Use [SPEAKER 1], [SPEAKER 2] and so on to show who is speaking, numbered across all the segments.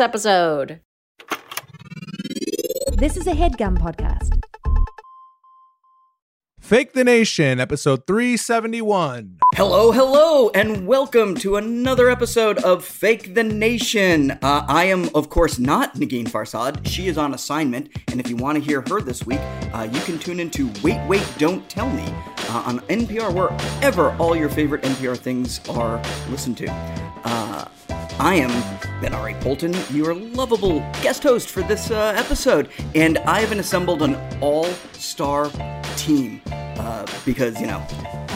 [SPEAKER 1] episode.
[SPEAKER 2] This is a headgum podcast.
[SPEAKER 3] Fake the Nation, episode 371.
[SPEAKER 4] Hello, hello, and welcome to another episode of Fake the Nation. Uh, I am, of course, not Negin Farsad. She is on assignment, and if you want to hear her this week, uh, you can tune into Wait, Wait, Don't Tell Me uh, on NPR, wherever all your favorite NPR things are listened to. I am Benari Poulten, your lovable guest host for this uh, episode, and I have assembled an all star team uh, because, you know,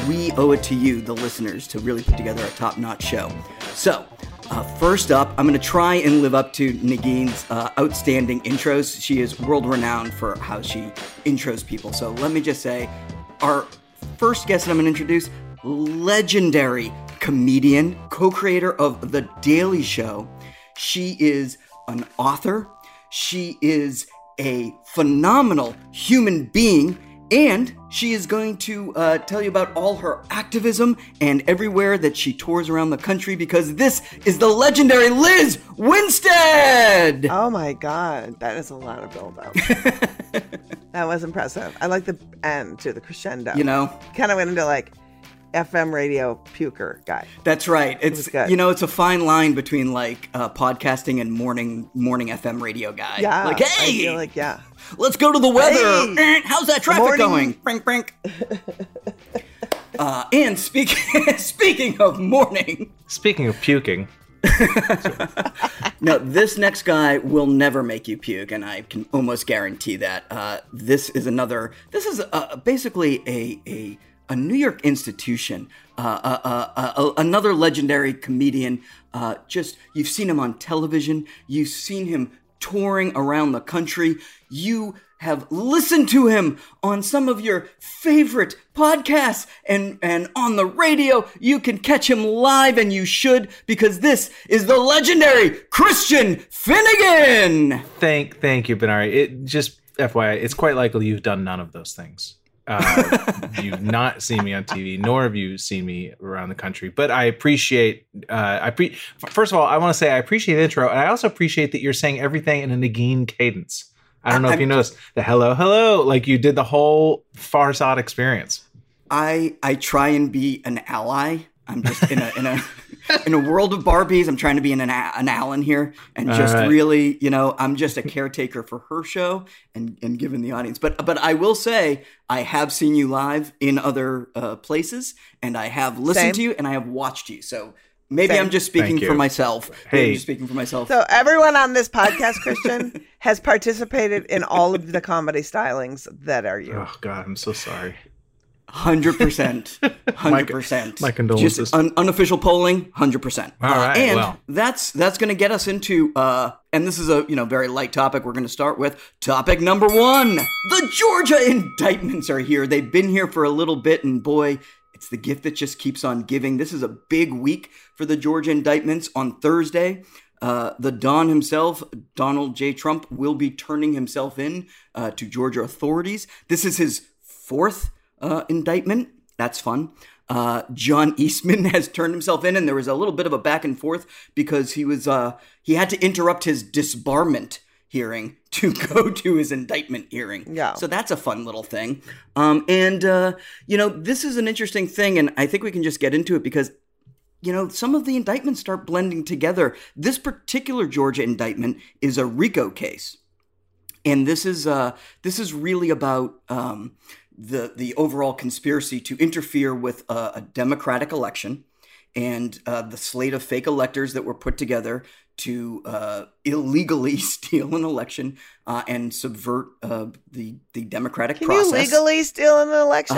[SPEAKER 4] we owe it to you, the listeners, to really put together a top notch show. So, uh, first up, I'm going to try and live up to Negin's uh, outstanding intros. She is world renowned for how she intros people. So, let me just say, our first guest that I'm going to introduce, legendary comedian, co creator of The Daily Show. She is an author, she is a phenomenal human being. And she is going to uh, tell you about all her activism and everywhere that she tours around the country because this is the legendary Lizz Winstead!
[SPEAKER 5] Oh my god, that is a lot of buildup. that was impressive. I like the end to the crescendo.
[SPEAKER 4] You know?
[SPEAKER 5] Kind of went into like, FM radio puker guy.
[SPEAKER 4] That's right. It's
[SPEAKER 5] it
[SPEAKER 4] you know it's a fine line between like uh, podcasting and morning morning FM radio guy.
[SPEAKER 5] Yeah.
[SPEAKER 4] Like hey,
[SPEAKER 5] like yeah.
[SPEAKER 4] Let's go to the weather.
[SPEAKER 5] Hey,
[SPEAKER 4] How's that traffic going? Brink brink. uh, and speaking speaking of morning.
[SPEAKER 6] Speaking of puking.
[SPEAKER 4] no, this next guy will never make you puke, and I can almost guarantee that. Uh, this is another. This is a, basically a a a New York institution, uh, uh, uh, uh another legendary comedian. Uh, just you've seen him on television, you've seen him touring around the country, you have listened to him on some of your favorite podcasts and and on the radio. You can catch him live, and you should because this is the legendary Christian Finnegan.
[SPEAKER 6] Thank thank you, Benari. It just FYI, it's quite likely you've done none of those things. Uh, you've not seen me on TV, nor have you seen me around the country. But I appreciate. Uh, I pre- First of all, I want to say I appreciate the intro, and I also appreciate that you're saying everything in a Negin cadence. I don't know I, if you noticed the hello, hello, like you did the whole Farsad experience.
[SPEAKER 4] I I try and be an ally I'm just in a in a in a world of Barbies. I'm trying to be an an Alan here, and just
[SPEAKER 6] right.
[SPEAKER 4] really, you know, I'm just a caretaker for her show and and giving the audience. But but I will say, I have seen you live in other uh, places, and I have listened
[SPEAKER 5] Same.
[SPEAKER 4] to you, and I have watched you. So maybe
[SPEAKER 5] Same.
[SPEAKER 4] I'm just speaking for
[SPEAKER 6] you.
[SPEAKER 4] myself. Maybe
[SPEAKER 6] Hey.
[SPEAKER 4] I'm just speaking for myself.
[SPEAKER 5] So everyone on this podcast, Christian, has participated in all of the comedy stylings that are you.
[SPEAKER 6] Oh God, I'm so sorry.
[SPEAKER 4] Hundred percent, hundred percent.
[SPEAKER 6] my condolences.
[SPEAKER 4] Just un- unofficial polling, hundred percent.
[SPEAKER 6] All right,
[SPEAKER 4] and
[SPEAKER 6] well.
[SPEAKER 4] that's that's going to get us into. uh And this is a you know very light topic. We're going to start with topic number one. The Georgia indictments are here. They've been here for a little bit, and boy, it's the gift that just keeps on giving. This is a big week for the Georgia indictments. On Thursday, uh, the Don himself, Donald J. Trump, will be turning himself in uh, to Georgia authorities. This is his fourth uh, indictment. That's fun. Uh, John Eastman has turned himself in, and there was a little bit of a back and forth because he was uh, he had to interrupt his disbarment hearing to go to his indictment hearing.
[SPEAKER 5] Yeah.
[SPEAKER 4] So that's a fun little thing. Um, and uh, you know, this is an interesting thing, and I think we can just get into it because you know, some of the indictments start blending together. This particular Georgia indictment is a RICO case, and this is uh, this is really about um, the the overall conspiracy to interfere with a, a democratic election and uh, the slate of fake electors that were put together to uh, illegally steal an election uh, and subvert uh, the the democratic
[SPEAKER 5] Can
[SPEAKER 4] process.
[SPEAKER 5] you legally steal an election?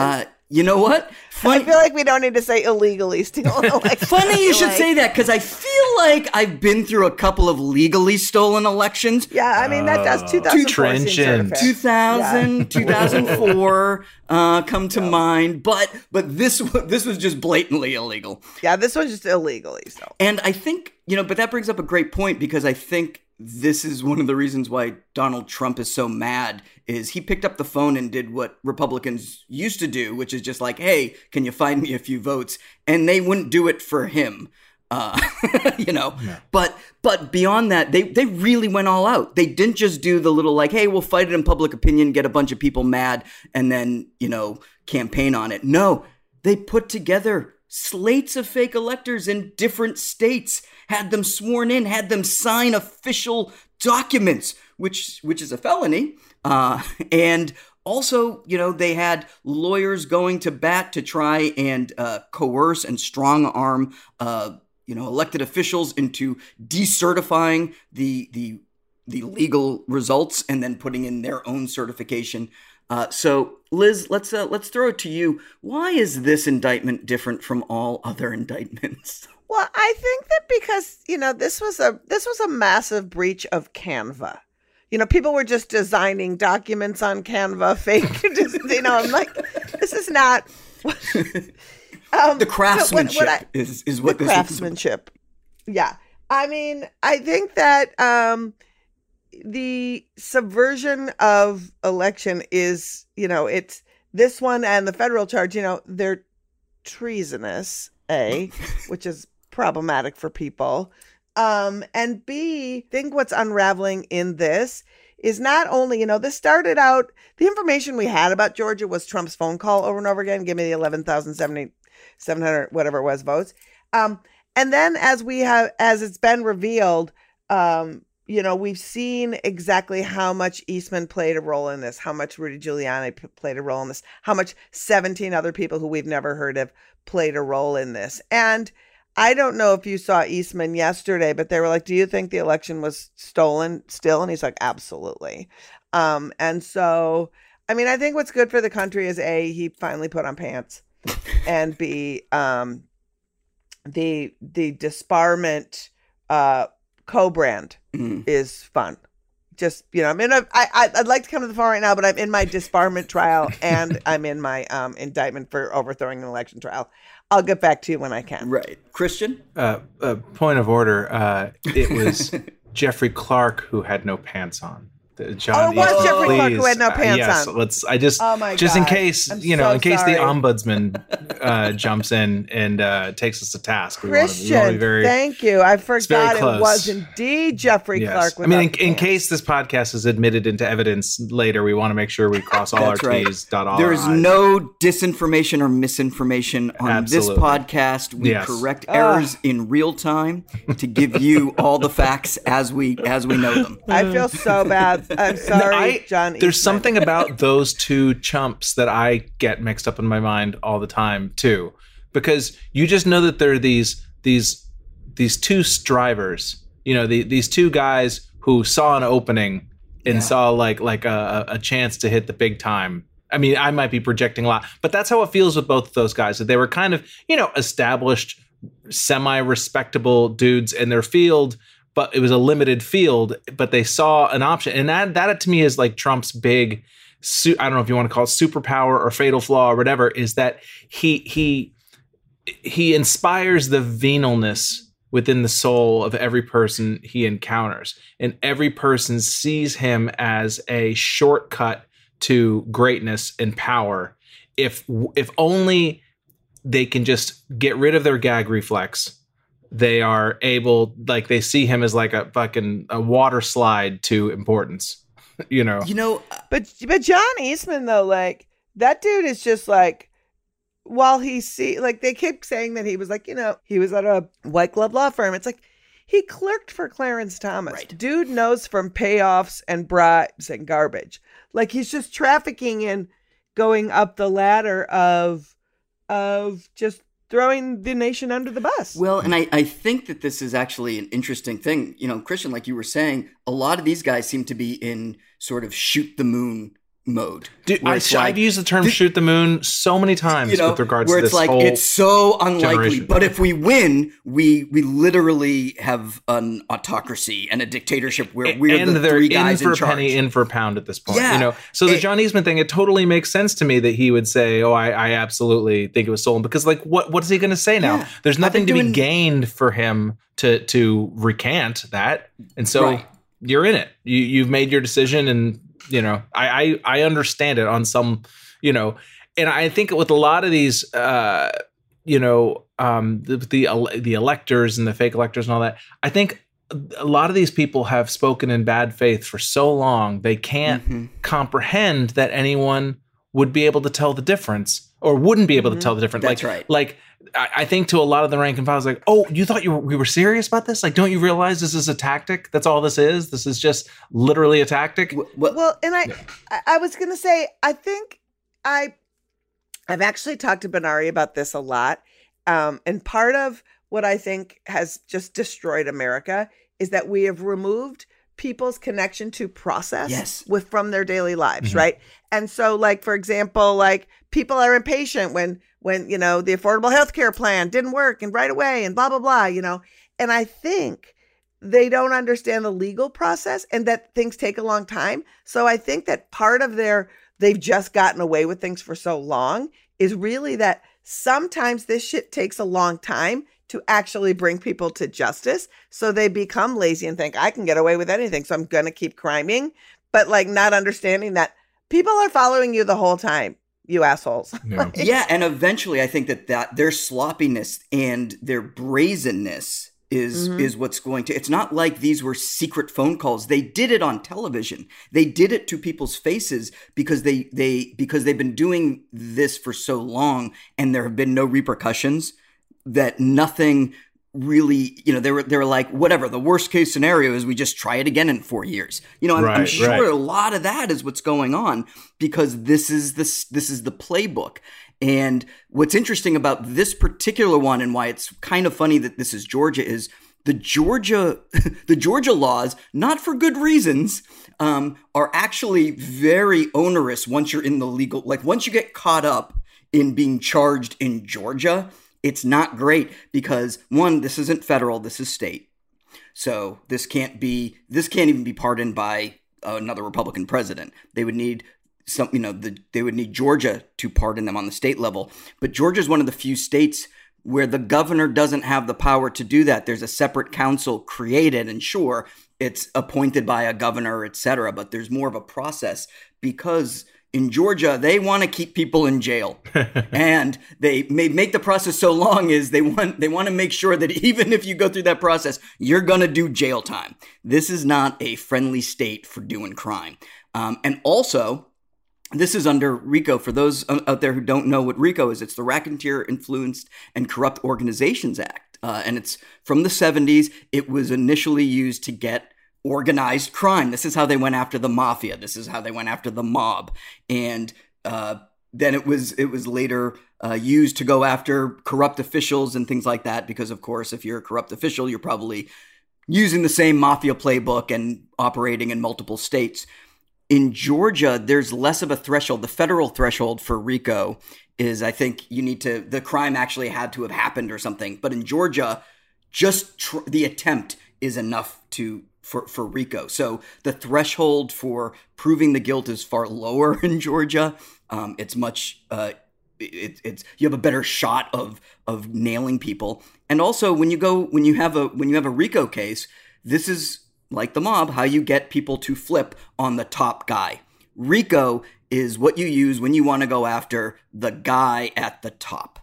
[SPEAKER 4] Uh, you know what?
[SPEAKER 5] I feel like we don't need to say illegally stolen an election.
[SPEAKER 4] Funny you should
[SPEAKER 5] Like-
[SPEAKER 4] say that because I feel like I've been through a couple of legally stolen elections.
[SPEAKER 5] Yeah, I mean that does
[SPEAKER 6] Oh,
[SPEAKER 5] 2004 seems sort of
[SPEAKER 6] trenchant.
[SPEAKER 5] fair.
[SPEAKER 4] 2000, 2004 uh, come to mind, but but this this was just blatantly illegal.
[SPEAKER 5] Yeah, this was just illegally so.
[SPEAKER 4] And I think, you know, but that brings up a great point because I think this is one of the reasons why Donald Trump is so mad is he picked up the phone and did what Republicans used to do, which is just like, "Hey, can you find me a few votes?" And they wouldn't do it for him. Uh, you know, but but beyond that, they they really went all out. They didn't just do the little like, "Hey, we'll fight it in public opinion, get a bunch of people mad, and then you know campaign on it." No, they put together slates of fake electors in different states, had them sworn in, had them sign official documents, which which is a felony, uh, and also, you know, they had lawyers going to bat to try and uh, coerce and strong arm, uh, you know, elected officials into decertifying the the the legal results and then putting in their own certification. Uh, so, Lizz, let's uh, let's throw it to you. Why is this indictment different from all other indictments?
[SPEAKER 5] Well, I think that because you know this was a this was a massive breach of Canva. You know, people were just designing documents on Canva, fake. Just, you know, I'm like, this is not. um,
[SPEAKER 4] The
[SPEAKER 5] so what-
[SPEAKER 4] craftsmanship
[SPEAKER 5] what I-
[SPEAKER 4] is is what
[SPEAKER 5] the
[SPEAKER 4] this is.
[SPEAKER 5] craftsmanship. Yeah. I mean, I think that um the subversion of election is, you know, it's this one and the federal charge, you know, they're treasonous, A, which is problematic for people. Um and B, I think what's unraveling in this is not only, you know, this started out the information we had about Georgia was Trump's phone call over and over again, give me the 11,070 700 whatever it was votes. Um and then as we have as it's been revealed um you know we've seen exactly how much eastman played a role in this how much rudy giuliani p- played a role in this how much 17 other people who we've never heard of played a role in this and i don't know if you saw eastman yesterday but they were like do you think the election was stolen still? And he's like absolutely. Um and so i mean i think what's good for the country is a he finally put on pants and b um the the disbarment uh co-brand
[SPEAKER 4] Mm.
[SPEAKER 5] is fun. Just you know i'm in a I, I i'd like to come to the phone right now but i'm in my disbarment trial and i'm in my um indictment for overthrowing an election trial i'll get back to you when i can
[SPEAKER 4] Right, Christian.
[SPEAKER 6] Uh, uh, point of order. Uh, it was Jeffrey Clark who had no pants on John.
[SPEAKER 5] Oh, was
[SPEAKER 6] Eastman,
[SPEAKER 5] Jeffrey Clark who
[SPEAKER 6] please.
[SPEAKER 5] had no
[SPEAKER 6] Uh,
[SPEAKER 5] pants
[SPEAKER 6] yes,
[SPEAKER 5] on.
[SPEAKER 6] Let's. I just.
[SPEAKER 5] Oh my
[SPEAKER 6] just in case
[SPEAKER 5] I'm
[SPEAKER 6] you know,
[SPEAKER 5] so
[SPEAKER 6] in case
[SPEAKER 5] sorry.
[SPEAKER 6] the ombudsman uh, jumps in and uh, takes us to task. We wanna- we wanna
[SPEAKER 5] Christian,
[SPEAKER 6] be very-
[SPEAKER 5] thank you. I forgot it was indeed Jeffrey
[SPEAKER 6] Yes.
[SPEAKER 5] Clark.
[SPEAKER 6] I mean, in,
[SPEAKER 5] without
[SPEAKER 6] in case this podcast is admitted into evidence later, we want to make sure we cross all our
[SPEAKER 4] right.
[SPEAKER 6] T's, dot all
[SPEAKER 4] There
[SPEAKER 6] our
[SPEAKER 4] is
[SPEAKER 6] I's.
[SPEAKER 4] no disinformation or misinformation on
[SPEAKER 6] Absolutely.
[SPEAKER 4] this podcast. We
[SPEAKER 6] Yes.
[SPEAKER 4] correct errors in real time to give you all the facts as we as we know them.
[SPEAKER 5] I feel so bad. I'm sorry,
[SPEAKER 6] I-
[SPEAKER 5] John.
[SPEAKER 6] There's
[SPEAKER 5] Eastman.
[SPEAKER 6] something about those two chumps that I get mixed up in my mind all the time too, because you just know that there are these these these two drivers. You know, the, these two guys who saw an opening and
[SPEAKER 4] Yeah.
[SPEAKER 6] saw like like a, a chance to hit the big time. I mean, I might be projecting a lot, but that's how it feels with both of those guys. That they were kind of you know established, semi respectable dudes in their field but it was a limited field. But they saw an option, and that that to me is like Trump's big. I don't know if you want to call it superpower or fatal flaw or whatever. Is that he he he inspires the venalness within the soul of every person he encounters, and every person sees him as a shortcut to greatness and power. If if only they can just get rid of their gag reflex they are able like they see him as like a fucking a water slide to importance you know
[SPEAKER 4] You know, uh,
[SPEAKER 5] But but John Eastman though, like that dude is just like while he see like they keep saying that he was like, you know, he was at a white glove law firm. It's like he clerked for Clarence Thomas.
[SPEAKER 4] Right.
[SPEAKER 5] Dude knows from payoffs and bribes and garbage. Like he's just trafficking in going up the ladder of of just throwing the nation under the bus.
[SPEAKER 4] Well, and I, I think that this is actually an interesting thing. You know, Christian, like you were saying, a lot of these guys seem to be in sort of shoot the moon mode.
[SPEAKER 6] Dude, I, have
[SPEAKER 4] like-
[SPEAKER 6] used the term
[SPEAKER 4] Th-
[SPEAKER 6] "shoot the moon" so many times
[SPEAKER 4] you know,
[SPEAKER 6] with regards
[SPEAKER 4] where
[SPEAKER 6] to
[SPEAKER 4] it's
[SPEAKER 6] this
[SPEAKER 4] like
[SPEAKER 6] whole.
[SPEAKER 4] it's so unlikely.
[SPEAKER 6] generation.
[SPEAKER 4] But if we win, we we literally have an autocracy and a dictatorship where we're
[SPEAKER 6] and
[SPEAKER 4] the three
[SPEAKER 6] in
[SPEAKER 4] guys
[SPEAKER 6] for
[SPEAKER 4] in
[SPEAKER 6] a
[SPEAKER 4] charge.
[SPEAKER 6] penny, in for a pound at this point.
[SPEAKER 4] Yeah.
[SPEAKER 6] You know, so the
[SPEAKER 4] It-
[SPEAKER 6] John Eastman thing, it totally makes sense to me that he would say, "Oh, I, I absolutely think it was stolen," because like, what what is he going to say now?
[SPEAKER 4] Yeah.
[SPEAKER 6] There's nothing to
[SPEAKER 4] been
[SPEAKER 6] be gained for him to to recant that, and so
[SPEAKER 4] Right.
[SPEAKER 6] you're in it. You you've made your decision, and you know, I I, I understand it on some, you know, and I think with a lot of these, uh, you know, um, the the the electors and the fake electors and all that, I think a lot of these people have spoken in bad faith for so long they can't
[SPEAKER 4] Mhm.
[SPEAKER 6] comprehend that anyone would be able to tell the difference or wouldn't be able to
[SPEAKER 5] Mhm.
[SPEAKER 6] tell the difference.
[SPEAKER 4] That's
[SPEAKER 6] like,
[SPEAKER 4] right.
[SPEAKER 6] Like I, I think to a lot of the rank and files, like, oh, you thought you were, we were serious about this? Like, don't you realize this is a tactic? That's all this is. This is just literally a tactic.
[SPEAKER 4] Wh- what-
[SPEAKER 5] Well, and I,
[SPEAKER 6] Yeah.
[SPEAKER 5] I, I was gonna say, I think I, I've actually talked to Benari about this a lot, um, and part of what I think has just destroyed America is that we have removed people's connection to process
[SPEAKER 4] Yes.
[SPEAKER 5] with from their daily lives,
[SPEAKER 6] Mhm.
[SPEAKER 5] right? And so, like for example, like people are impatient when when you know the affordable health care plan didn't work and right away and blah blah blah, you know, and I think they don't understand the legal process and that things take a long time. So I think that part of their they've just gotten away with things for so long is really that sometimes this shit takes a long time to actually bring people to justice. So they become lazy and think I can get away with anything. So I'm going to keep criming, but like not understanding that people are following you the whole time, you assholes.
[SPEAKER 6] Yeah.
[SPEAKER 4] yeah, and eventually, I think that that their sloppiness and their brazenness is
[SPEAKER 5] Mhm.
[SPEAKER 4] is what's going to. It's not like these were secret phone calls. They did it on television. They did it to people's faces because they they because they've been doing this for so long, and there have been no repercussions. That nothing really, you know, they were they were like, whatever. The worst case scenario is we just try it again in four years. You know, I'm, I'm sure
[SPEAKER 6] right.
[SPEAKER 4] a lot of that is what's going on because this is this this is the playbook. And what's interesting about this particular one and why it's kind of funny that this is Georgia is the Georgia the Georgia laws, not for good reasons, um, are actually very onerous once you're in the legal like once you get caught up in being charged in Georgia, it's not great because one, this isn't federal, this is state. So this can't be this can't even be pardoned by another Republican president. They would need some, you know, the, they would need Georgia to pardon them on the state level. But Georgia is one of the few states where the governor doesn't have the power to do that. There's a separate council created, and sure, it's appointed by a governor, et cetera, but there's more of a process because in Georgia, they want to keep people in jail, and they may make the process so long is they want they want to make sure that even if you go through that process, you're gonna do jail time. This is not a friendly state for doing crime, um, and also. This is under RICO. For those out there who don't know what RICO is, it's the Racketeer Influenced and Corrupt Organizations Act. Uh, and it's from the 70s. It was initially used to get organized crime. This is how they went after the mafia. This is how they went after the mob. And uh, then it was it was later uh, used to go after corrupt officials and things like that. Because of course, if you're a corrupt official, you're probably using the same mafia playbook and operating in multiple states. In Georgia, there's less of a threshold. The federal threshold for RICO is, I think, you need to the crime actually had to have happened or something. But in Georgia, just tr- the attempt is enough to for, for RICO. So the threshold for proving the guilt is far lower in Georgia. Um, it's much uh, it, it's you have a better shot of of nailing people. And also when you go when you have a when you have a RICO case, this is like the mob how you get people to flip on the top guy. RICO is what you use when you want to go after the guy at the top.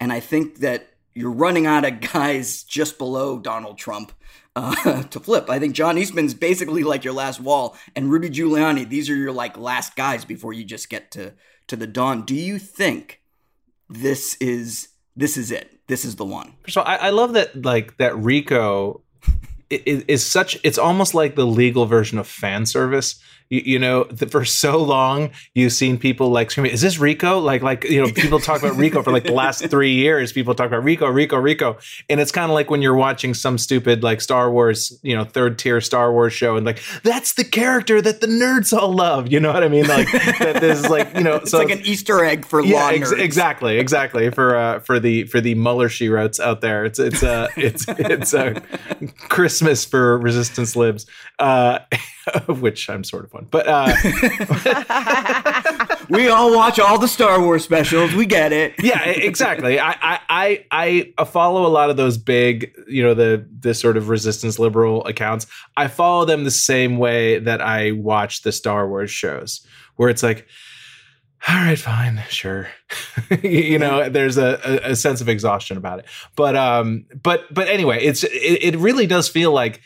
[SPEAKER 4] And I think that you're running out of guys just below Donald Trump uh, to flip. I think John Eastman's basically like your last wall, and Rudy Giuliani. These are your like last guys before you just get to to the Don. Do you think this is this is it? This is the one.
[SPEAKER 6] So I, I love that like that Rico is, is such. It's almost like the legal version of fan service you, you know, the, for so long you've seen people like screaming, "Is this Rico?" Like, like you know, people talk about Rico for like the last three years. People talk about Rico, Rico, Rico, and it's kind of like when you're watching some stupid like Star Wars, you know, third tier Star Wars show, and like that's the character that the nerds all love. You know what I mean? Like that this is like you know,
[SPEAKER 4] it's so like an Easter egg for yeah, ex-
[SPEAKER 6] exactly, exactly for uh for the for the Mueller she wrote out there. It's it's uh it's it's a Christmas for resistance libs, uh, which I'm sort of one. But uh,
[SPEAKER 4] we all watch all the Star Wars specials. We get it.
[SPEAKER 6] yeah, exactly. I, I I I follow a lot of those big, you know, the the sort of resistance liberal accounts. I follow them the same way that I watch the Star Wars shows, where it's like all right, fine, sure. you know, there's a, a, sense of exhaustion about it. But um, but but anyway, it's it, it really does feel like.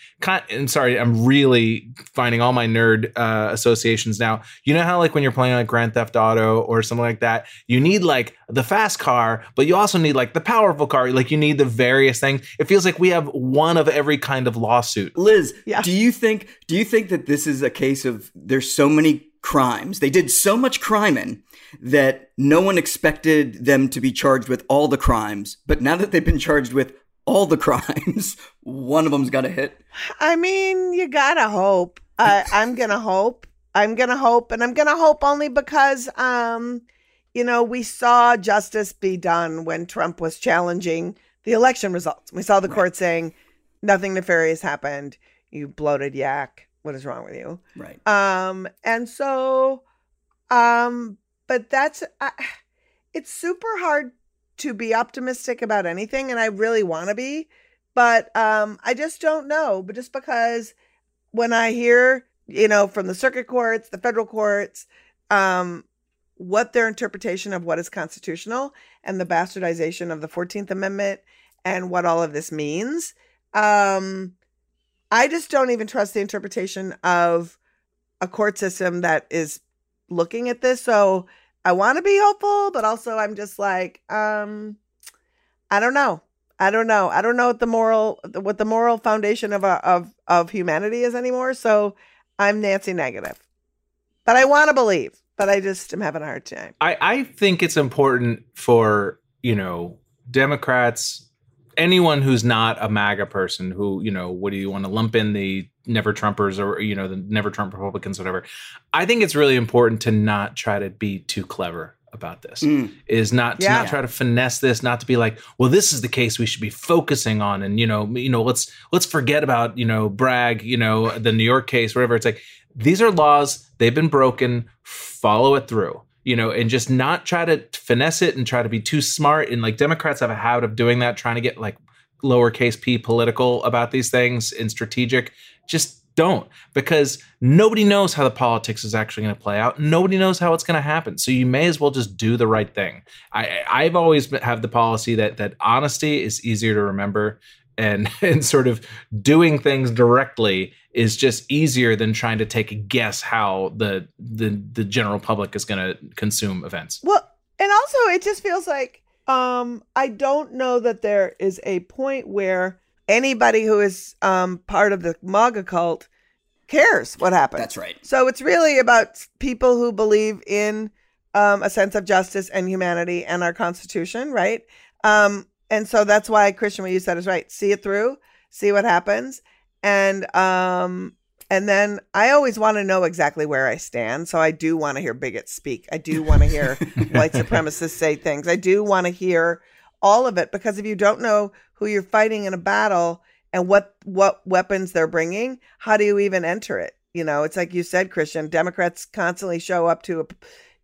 [SPEAKER 6] And sorry, I'm really finding all my nerd uh, associations now. You know how like when you're playing like Grand Theft Auto or something like that, you need like the fast car, but you also need like the powerful car. Like you need the various things. It feels like we have one of every kind of lawsuit.
[SPEAKER 4] Lizz, yeah. do you think do you think that this is a case of there's so many crimes. They did so much criming that no one expected them to be charged with all the crimes. But now that they've been charged with all the crimes, one of them's got a hit.
[SPEAKER 5] I mean, you gotta hope. Uh, I'm gonna hope. I'm gonna hope, and I'm gonna hope only because, um, you know, we saw justice be done when Trump was challenging the election results. We saw the right. court saying nothing nefarious happened. You bloated yak what is wrong with you
[SPEAKER 4] right
[SPEAKER 5] um and so um but that's uh, it's super hard to be optimistic about anything and i really want to be but um i just don't know but just because when i hear you know from the circuit courts the federal courts um what their interpretation of what is constitutional and the bastardization of the 14th amendment and what all of this means um I just don't even trust the interpretation of a court system that is looking at this. So I want to be hopeful, but also I'm just like, um, I don't know. I don't know. I don't know what the moral what the moral foundation of a, of of humanity is anymore. So I'm Nancy negative. But I want to believe, but I just am having a hard time.
[SPEAKER 6] I, I think it's important for, you know, Democrats anyone who's not a MAGA person who, you know, what do you want to lump in the never Trumpers or, you know, the never Trump Republicans, whatever. I think it's really important to not try to be too clever about this mm. is not to yeah. not try to finesse this not to be like well this is the case we should be focusing on and you know you know let's let's forget about you know bragg you know the new york case whatever it's like these are laws they've been broken follow it through you know, and just not try to finesse it and try to be too smart. And like Democrats have a habit of doing that, trying to get like lowercase p political about these things and strategic. Just don't because nobody knows how the politics is actually going to play out. Nobody knows how it's going to happen. So you may as well just do the right thing. I, I've always have the policy that that honesty is easier to remember, and and sort of doing things directly is just easier than trying to take a guess how the the the general public is going to consume events.
[SPEAKER 5] Well, and also it just feels like um I don't know that there is a point where anybody who is um, part of the MAGA cult cares what happens.
[SPEAKER 4] That's right.
[SPEAKER 5] So it's really about people who believe in um, a sense of justice and humanity and our Constitution, right? Um, and so that's why Christian, what you said is right. See it through, see what happens, and um, and then I always want to know exactly where I stand. So I do want to hear bigots speak. I do want to hear white supremacists say things. I do want to hear all of it because if you don't know who you're fighting in a battle and what what weapons they're bringing, how do you even enter it? You know, it's like you said, Christian. Democrats constantly show up to a,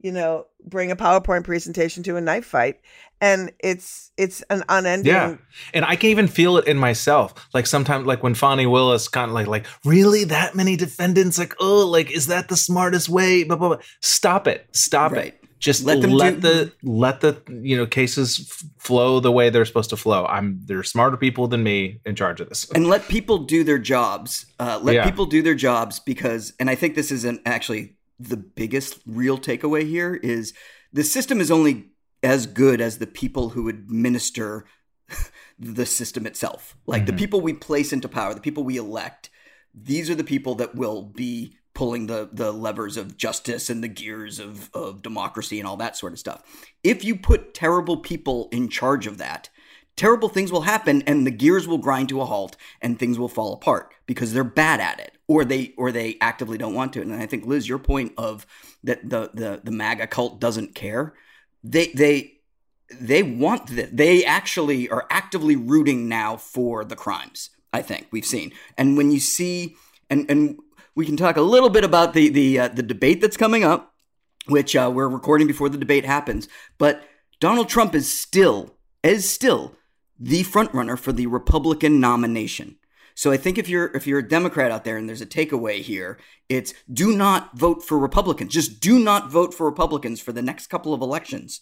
[SPEAKER 5] you know, bring a PowerPoint presentation to a knife fight, and it's it's an unending.
[SPEAKER 6] Yeah, and I can even feel it in myself. Like sometimes, like when Fani Willis kind of like, like really that many defendants, like oh, like is that the smartest way? Blah blah. blah. Stop it! Stop right. it! just let them let do- the let the you know cases f- flow the way they're supposed to flow. I'm there's smarter people than me in charge of this,
[SPEAKER 4] and let people do their jobs. Uh, let yeah. people do their jobs because, and I think this is an, actually the biggest real takeaway here is the system is only as good as the people who administer the system itself. Like mm-hmm. the people we place into power, the people we elect. These are the people that will be pulling the the levers of justice and the gears of of democracy and all that sort of stuff. If you put terrible people in charge of that, terrible things will happen and the gears will grind to a halt and things will fall apart because they're bad at it or they or they actively don't want to. And I think Lizz your point of that the the the MAGA cult doesn't care. They they they want that. They actually are actively rooting now for the crimes. I think we've seen. And when you see and and we can talk a little bit about the the uh, the debate that's coming up, which uh, we're recording before the debate happens. But Donald Trump is still is still the front runner for the Republican nomination. So I think if you're if you're a Democrat out there and there's a takeaway here, it's do not vote for Republicans. Just do not vote for Republicans for the next couple of elections.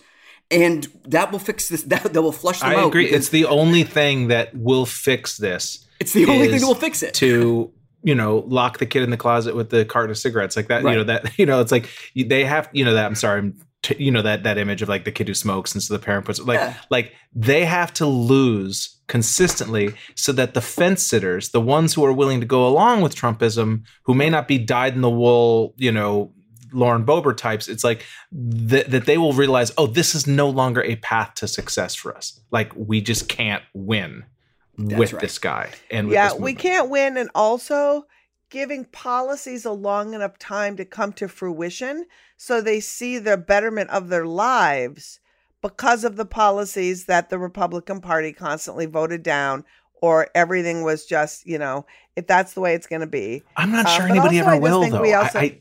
[SPEAKER 4] And that will fix this. That, that will flush them
[SPEAKER 6] I
[SPEAKER 4] out.
[SPEAKER 6] I agree. It's the only thing that will fix this.
[SPEAKER 4] It's the only thing that will fix it.
[SPEAKER 6] To you know, lock the kid in the closet with the carton of cigarettes like that. Right. You know that you know it's like they have you know that I'm sorry. i'm you know that that image of like the kid who smokes and so the parent puts like yeah. like they have to lose consistently so that the fence sitters the ones who are willing to go along with trumpism who may not be dyed in the wool you know lauren Boebert types it's like th- that they will realize oh this is no longer a path to success for us like we just can't win that's with right. this guy and
[SPEAKER 5] yeah we can't win and also giving policies a long enough time to come to fruition so they see the betterment of their lives because of the policies that the republican party constantly voted down or everything was just you know if that's the way it's going to be
[SPEAKER 6] i'm not sure uh, anybody ever will though also, I,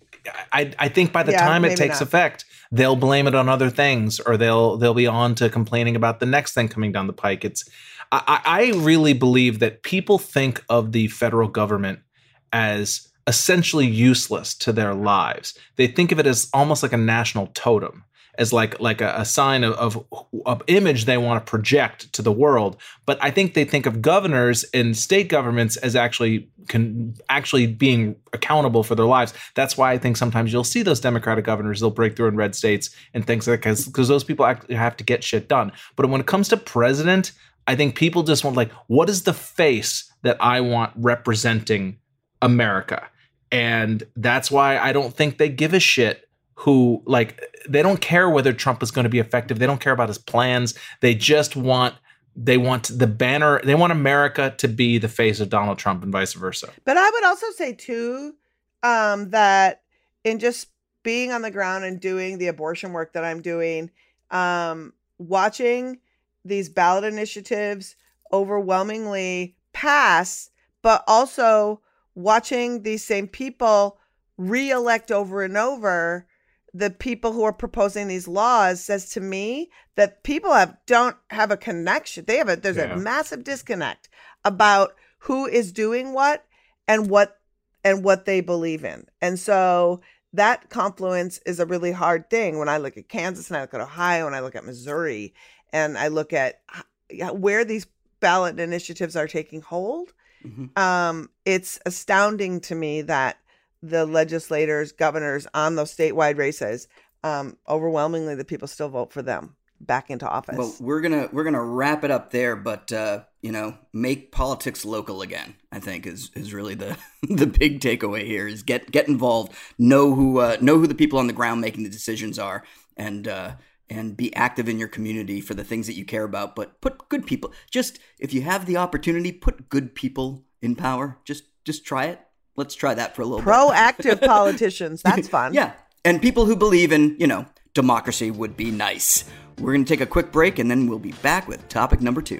[SPEAKER 6] I, I think by the yeah, time it takes not. effect they'll blame it on other things or they'll they'll be on to complaining about the next thing coming down the pike it's I, I really believe that people think of the federal government as essentially useless to their lives. They think of it as almost like a national totem, as like like a, a sign of, of, of image they want to project to the world. But I think they think of governors and state governments as actually can actually being accountable for their lives. That's why I think sometimes you'll see those Democratic governors they'll break through in red states and things like that because those people actually have to get shit done. But when it comes to president, I think people just want like, what is the face that I want representing America? And that's why I don't think they give a shit who like they don't care whether Trump is going to be effective. They don't care about his plans. They just want they want the banner they want America to be the face of Donald Trump and vice versa.
[SPEAKER 5] But I would also say too um that in just being on the ground and doing the abortion work that I'm doing um watching these ballot initiatives overwhelmingly pass, but also watching these same people re-elect over and over the people who are proposing these laws says to me that people have don't have a connection. They have a there's
[SPEAKER 6] Yeah.
[SPEAKER 5] a massive disconnect about who is doing what and what and what they believe in. And so that confluence is a really hard thing when I look at Kansas and I look at Ohio and I look at Missouri and I look at where these ballot initiatives are taking hold.
[SPEAKER 4] Mhm.
[SPEAKER 5] Um, it's astounding to me that the legislators, governors on those statewide races, um, overwhelmingly the people still vote for them back into office.
[SPEAKER 4] Well, we're gonna we're gonna wrap it up there, but uh, you know, make politics local again. I think is is really the the big takeaway here. Is get get involved, know who uh, know who the people on the ground making the decisions are, and uh, and be active in your community for the things that you care about. But put good people. Just if you have the opportunity, put good people in power. Just just try it. Let's try that for a little bit.
[SPEAKER 5] Proactive politicians, that's fun.
[SPEAKER 4] Yeah. And people who believe in, you know, democracy would be nice. We're going to take a quick break and then we'll be back with topic number two.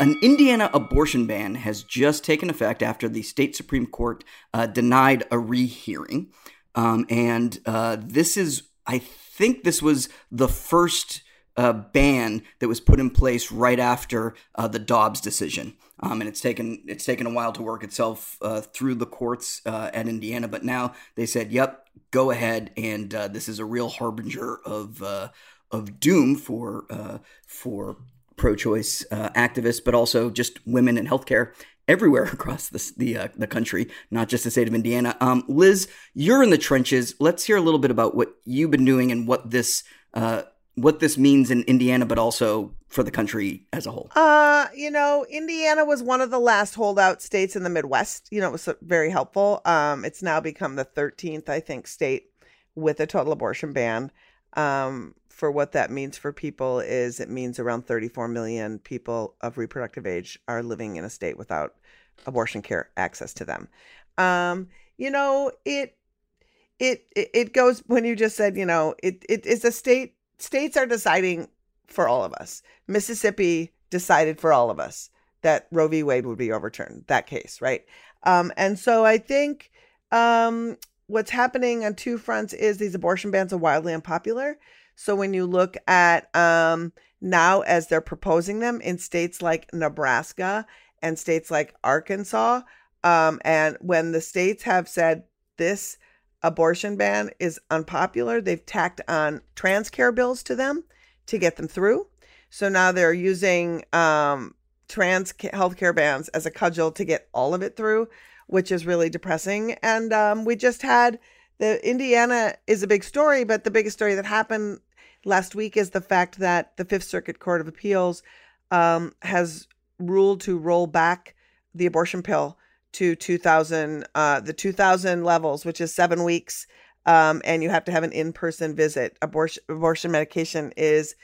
[SPEAKER 4] An Indiana abortion ban has just taken effect after the state Supreme Court uh, denied a rehearing. Um, and uh, this is, I think, this was the first uh, ban that was put in place right after uh, the Dobbs decision. Um, and it's taken it's taken a while to work itself uh, through the courts uh, at Indiana, but now they said, "Yep, go ahead." And this is a real harbinger of of doom for uh, for pro-choice uh, activists, but also just women in healthcare everywhere across the the, uh, the country, not just the state of Indiana. Um, Lizz, you're in the trenches. Let's hear a little bit about what you've been doing and what this uh, what this means in Indiana, but also for the country as a whole.
[SPEAKER 5] Uh, you know, Indiana was one of the last holdout states in the Midwest. You know, it was uh, very helpful. Um, it's now become the 13th, I think, state with a total abortion ban. Um, for what that means for people is it means around 34 million people of reproductive age are living in a state without abortion care access to them. Um, you know, it it it goes when you just said, you know, it it is a state states are deciding for all of us. Mississippi decided for all of us that Roe v. Wade would be overturned, that case, right? Um, and so I think um, what's happening on two fronts is these abortion bans are wildly unpopular. So when you look at um, now as they're proposing them in states like Nebraska and states like Arkansas, um, and when the states have said this abortion ban is unpopular, they've tacked on trans care bills to them to get them through. So now they're using um, trans healthcare bans as a cudgel to get all of it through, which is really depressing. And um, we just had the Indiana is a big story, but the biggest story that happened last week is the fact that the Fifth Circuit Court of Appeals um, has ruled to roll back the abortion pill to 2000 uh, the 2000 levels which is seven weeks um, and you have to have an in-person visit abortion abortion medication is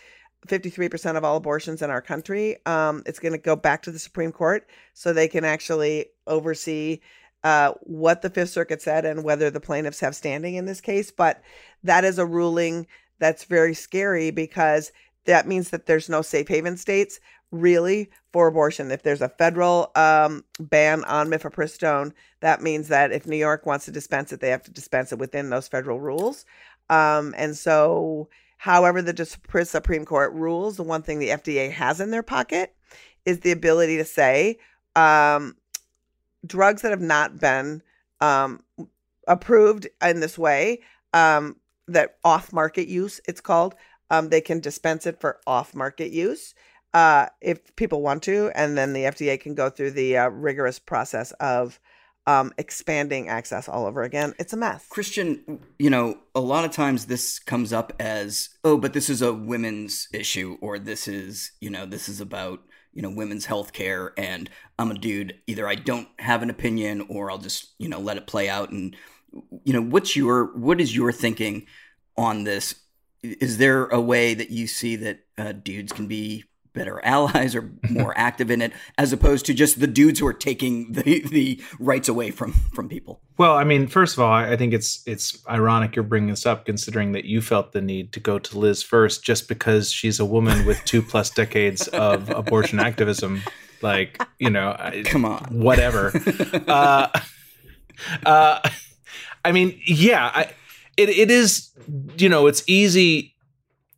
[SPEAKER 5] 53% of all abortions in our country um, it's going to go back to the supreme court so they can actually oversee uh, what the fifth circuit said and whether the plaintiffs have standing in this case but that is a ruling that's very scary because that means that there's no safe haven states really for abortion. If there's a federal um, ban on mifepristone, that means that if New York wants to dispense it, they have to dispense it within those federal rules. Um, and so, however, the Supreme Court rules, the one thing the FDA has in their pocket is the ability to say um, drugs that have not been um, approved in this way, um, that off market use, it's called. Um, they can dispense it for off market use uh, if people want to, and then the FDA can go through the uh, rigorous process of um, expanding access all over again. It's a mess.
[SPEAKER 4] Christian, you know, a lot of times this comes up as, oh, but this is a women's issue, or this is, you know, this is about, you know, women's health care, and I'm a dude. Either I don't have an opinion, or I'll just, you know, let it play out. And, you know, what's your, what is your thinking on this? Is there a way that you see that uh, dudes can be better allies or more active in it as opposed to just the dudes who are taking the, the rights away from from people.
[SPEAKER 6] Well i mean first of all i think it's it's ironic you're bringing this up considering that you felt the need to go to lizz first just because she's a woman with two plus decades of abortion activism. Like you know
[SPEAKER 4] come on.
[SPEAKER 6] whatever. Uh, uh, i mean yeah I, it, it is you know it's easy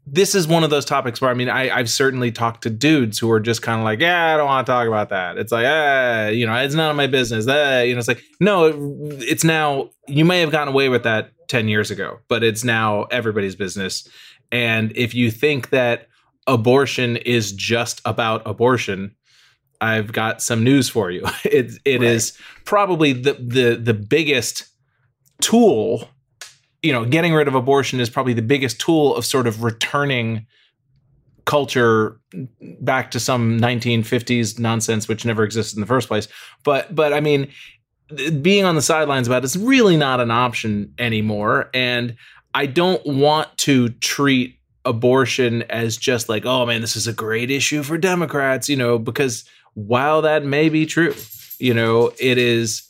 [SPEAKER 6] this is one of those topics where I mean, I, I've certainly talked to dudes who are just kind of like, yeah, I don't want to talk about that. It's like, ah, you know, it's none of my business. Uh, you know, it's like, no, it's now, you may have gotten away with that 10 years ago, but it's now everybody's business. And if you think that abortion is just about abortion, I've got some news for you. It, it right. is probably the, the, the biggest tool you know, getting rid of abortion is probably the biggest tool of sort of returning culture back to some 1950s nonsense which never existed in the first place. But but I mean, being on the sidelines about it is really not an option anymore and I don't want to treat abortion as just like, oh man, this is a great issue for Democrats, you know, because while that may be true, you know, it is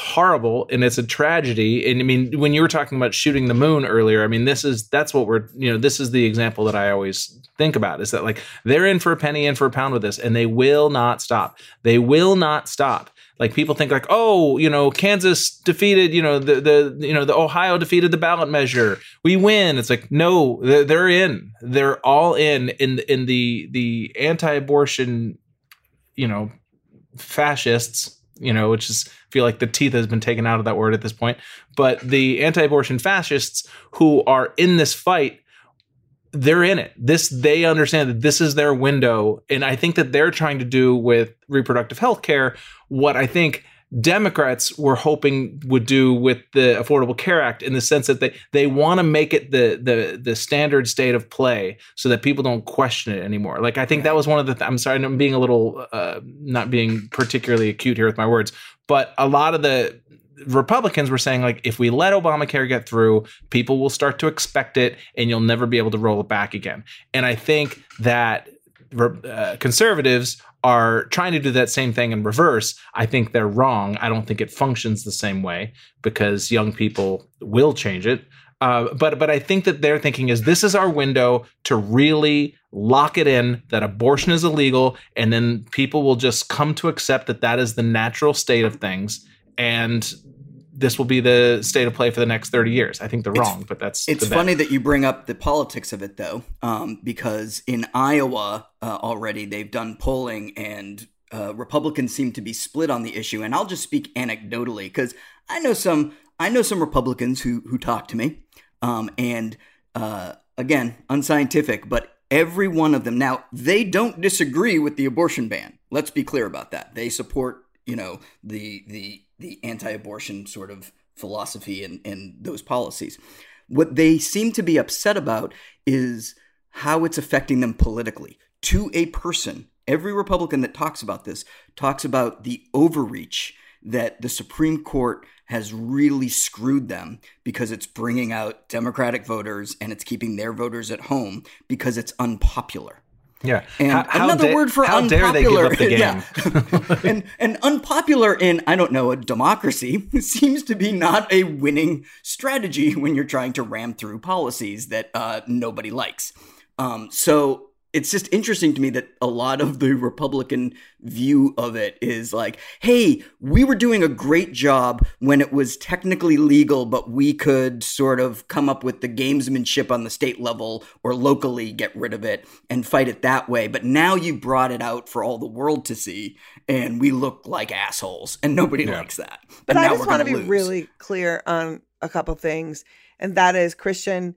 [SPEAKER 6] horrible and it's a tragedy. And i mean when you were talking about shooting the moon earlier i mean this is that's what we're you know this is the example that i always think about is that like they're in for a penny in for a pound with this and they will not stop. They will not stop. Like people think like oh you know kansas defeated you know the the you know the ohio defeated the ballot measure. We win. It's like no they're, they're in. They're all in in in the the anti-abortion you know fascists you know, which is feel like the teeth has been taken out of that word at this point. But the anti-abortion fascists who are in this fight, they're in it. This they understand that this is their window, and I think that they're trying to do with reproductive health care what I think Democrats were hoping would do with the Affordable Care Act in the sense that they they want to make it the the the standard state of play so that people don't question it anymore. Like I think that was one of the th- I'm sorry I'm being a little uh, not being particularly acute here with my words, but a lot of the Republicans were saying like if we let Obamacare get through, people will start to expect it and you'll never be able to roll it back again. And I think that uh, conservatives are trying to do that same thing in reverse, I think they're wrong. I don't think it functions the same way because young people will change it. Uh, but but I think that their thinking is this is our window to really lock it in that abortion is illegal, and then people will just come to accept that that is the natural state of things, and this will be the state of play for the next 30 years. I think they're it's, wrong, but that's
[SPEAKER 4] It's funny that you bring up the politics of it though, um, because in Iowa uh, already they've done polling and uh, Republicans seem to be split on the issue. And I'll just speak anecdotally because I know some I know some Republicans who who talk to me, um, and uh, again, unscientific, but every one of them now they don't disagree with the abortion ban. Let's be clear about that. They support, you know, the the the anti-abortion sort of philosophy and, and those policies. What they seem to be upset about is how it's affecting them politically. To a person, every Republican that talks about this talks about the overreach that the Supreme Court has really screwed them because it's bringing out Democratic voters and it's keeping their voters at home because it's unpopular.
[SPEAKER 6] Yeah.
[SPEAKER 4] And
[SPEAKER 6] How- how
[SPEAKER 4] another
[SPEAKER 6] da-
[SPEAKER 4] word for
[SPEAKER 6] how
[SPEAKER 4] unpopular.
[SPEAKER 6] dare they give up the game?
[SPEAKER 4] yeah. and and unpopular in I don't know a democracy seems to be not a winning strategy when you're trying to ram through policies that uh, nobody likes. Um, so it's just interesting to me that a lot of the Republican view of it is like, hey, we were doing a great job when it was technically legal, but we could sort of come up with the gamesmanship on the state level or locally get rid of it and fight it that way. But now you brought it out for all the world to see, and we look like assholes, and nobody likes that.
[SPEAKER 5] But
[SPEAKER 4] And
[SPEAKER 5] I
[SPEAKER 4] now
[SPEAKER 5] just
[SPEAKER 4] we're
[SPEAKER 5] want to
[SPEAKER 4] gonna
[SPEAKER 5] be
[SPEAKER 4] lose.
[SPEAKER 5] really clear on a couple things, and that is Christian.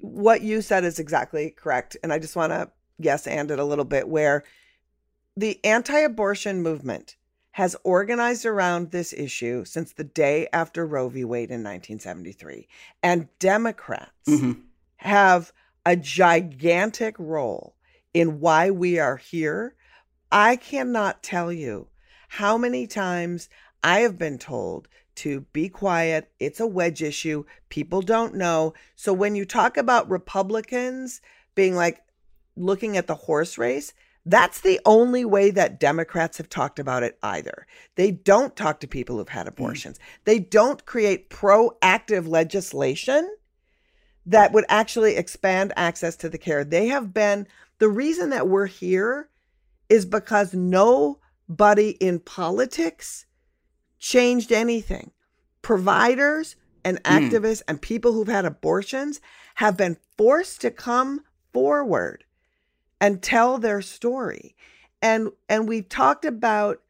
[SPEAKER 5] What you said is exactly correct, and I just want to yes and it a little bit where the anti-abortion movement has organized around this issue since the day after Roe v. Wade in 1973, and Democrats
[SPEAKER 4] Mhm.
[SPEAKER 5] have a gigantic role in why we are here. I cannot tell you how many times I have been told to be quiet. It's a wedge issue. People don't know. So when you talk about Republicans being like looking at the horse race, that's the only way that Democrats have talked about it either. They don't talk to people who've had mm. abortions. They don't create proactive legislation that would actually expand access to the care. They have been the reason that we're here is because nobody in politics changed anything. Providers and
[SPEAKER 7] Mm.
[SPEAKER 5] activists and people who've had abortions have been forced to come forward and tell their story. And and we've talked about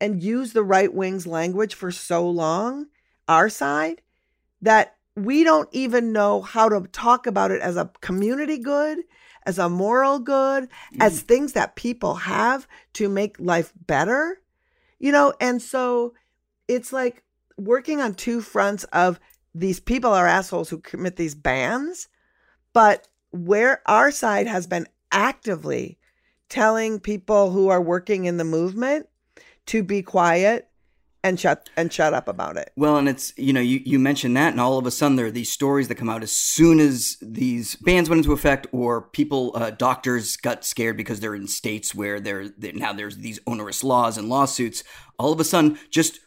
[SPEAKER 5] and used the right wing's language for so long, our side, that we don't even know how to talk about it as a community good, as a moral good, as things that people have to make life better. You know, and so it's like working on two fronts of these people are assholes who commit these bans, but where our side has been actively telling people who are working in the movement to be quiet and shut and shut up about it.
[SPEAKER 4] Well, and it's you know you you mentioned that, and all of a sudden there are these stories that come out as soon as these bans went into effect, or people, uh, doctors got scared because they're in states where there now there's these onerous laws and lawsuits. All of a sudden, just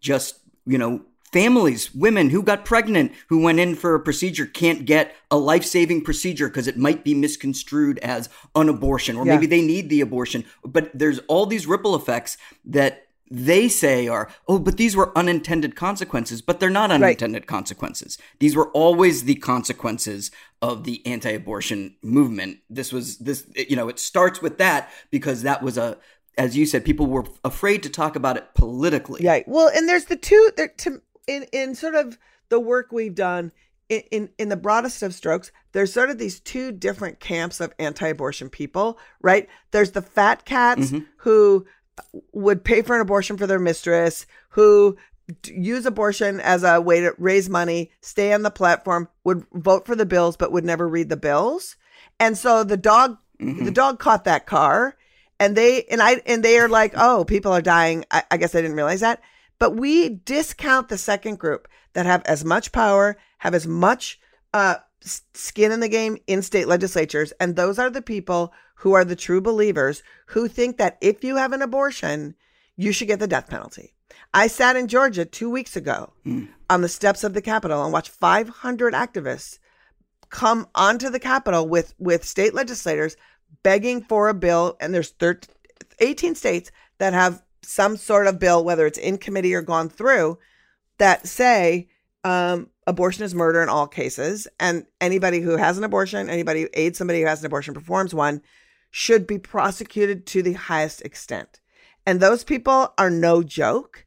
[SPEAKER 4] just you know families, women who got pregnant, who went in for a procedure, can't get a life saving procedure because it might be misconstrued as an abortion, or
[SPEAKER 5] Yeah.
[SPEAKER 4] maybe they need the abortion. But there's all these ripple effects that they say are, oh, but these were unintended consequences, but they're not unintended consequences. These were always the consequences of the anti abortion movement. This was, this, you know, it starts with that because that was a, as you said, people were afraid to talk about it politically.
[SPEAKER 5] Right. Well, and there's the two there to in in sort of the work we've done in, in in the broadest of strokes. There's sort of these two different camps of anti-abortion people, right? There's the fat cats
[SPEAKER 7] Mhm.
[SPEAKER 5] who would pay for an abortion for their mistress, who use abortion as a way to raise money, stay on the platform, would vote for the bills but would never read the bills. And so the dog the dog caught that car and they and I and they are like, "Oh, people are dying." I, I guess I didn't realize that. But we discount the second group that have as much power, have as much uh, skin in the game in state legislatures, and those are the people who are the true believers who think that if you have an abortion, you should get the death penalty. I sat in Georgia two weeks ago on the steps of the Capitol and watched 500 activists come onto the Capitol with with state legislators begging for a bill, and there's 13, 18 states that have some sort of bill, whether it's in committee or gone through, that say um, abortion is murder in all cases, and anybody who has an abortion, anybody who aids somebody who has an abortion, performs one, should be prosecuted to the highest extent. And those people are no joke,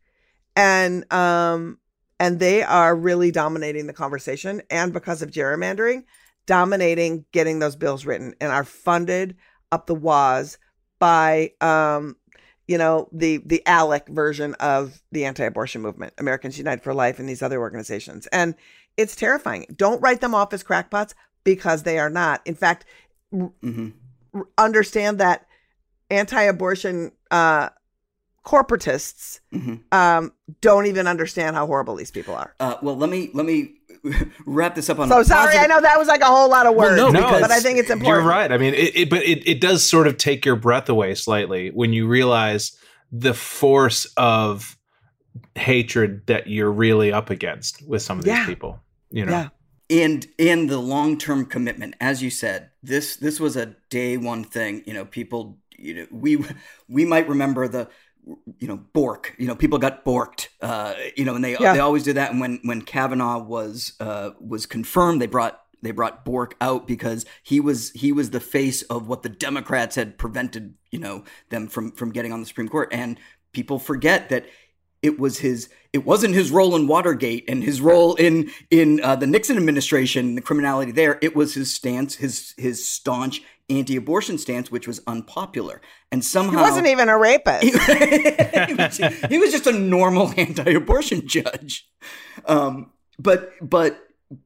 [SPEAKER 5] and um, and they are really dominating the conversation. And because of gerrymandering, dominating getting those bills written and are funded up the waz by um, you know the the ALEC version of the anti-abortion movement, Americans United for Life, and these other organizations. And it's terrifying. Don't write them off as crackpots because they are not. In fact,
[SPEAKER 4] Mm-hmm.
[SPEAKER 5] r- understand that anti-abortion uh, corporatists
[SPEAKER 4] Mm-hmm.
[SPEAKER 5] um, don't even understand how horrible these people are.
[SPEAKER 4] Uh, well, let me let me wrap this up on.
[SPEAKER 5] So
[SPEAKER 4] a
[SPEAKER 5] sorry,
[SPEAKER 4] positive-
[SPEAKER 5] I know that was like a whole lot of
[SPEAKER 4] Well,
[SPEAKER 5] words,
[SPEAKER 4] no,
[SPEAKER 6] No,
[SPEAKER 4] because-
[SPEAKER 5] but I think it's important.
[SPEAKER 6] You're right. I mean, it, it but it, it does sort of take your breath away slightly when you realize the force of hatred that you're really up against with some of these
[SPEAKER 5] Yeah.
[SPEAKER 6] people. You know,
[SPEAKER 5] Yeah.
[SPEAKER 4] and and the long term commitment, as you said, this this was a day one thing. You know, people, you know, we we might remember the you know bork you know people got borked uh you know and they
[SPEAKER 5] Yeah.
[SPEAKER 4] they always do that. And when when kavanaugh was uh was confirmed they brought they brought bork out because he was he was the face of what the democrats had prevented you know them from from getting on the supreme court. And people forget that it was his it wasn't his role in watergate and his role in in uh, the nixon administration the criminality there. It was his stance his his staunch anti-abortion stance which was unpopular. And somehow he
[SPEAKER 5] wasn't even a rapist.
[SPEAKER 4] he, he was, he was just a normal anti-abortion judge. Um, but but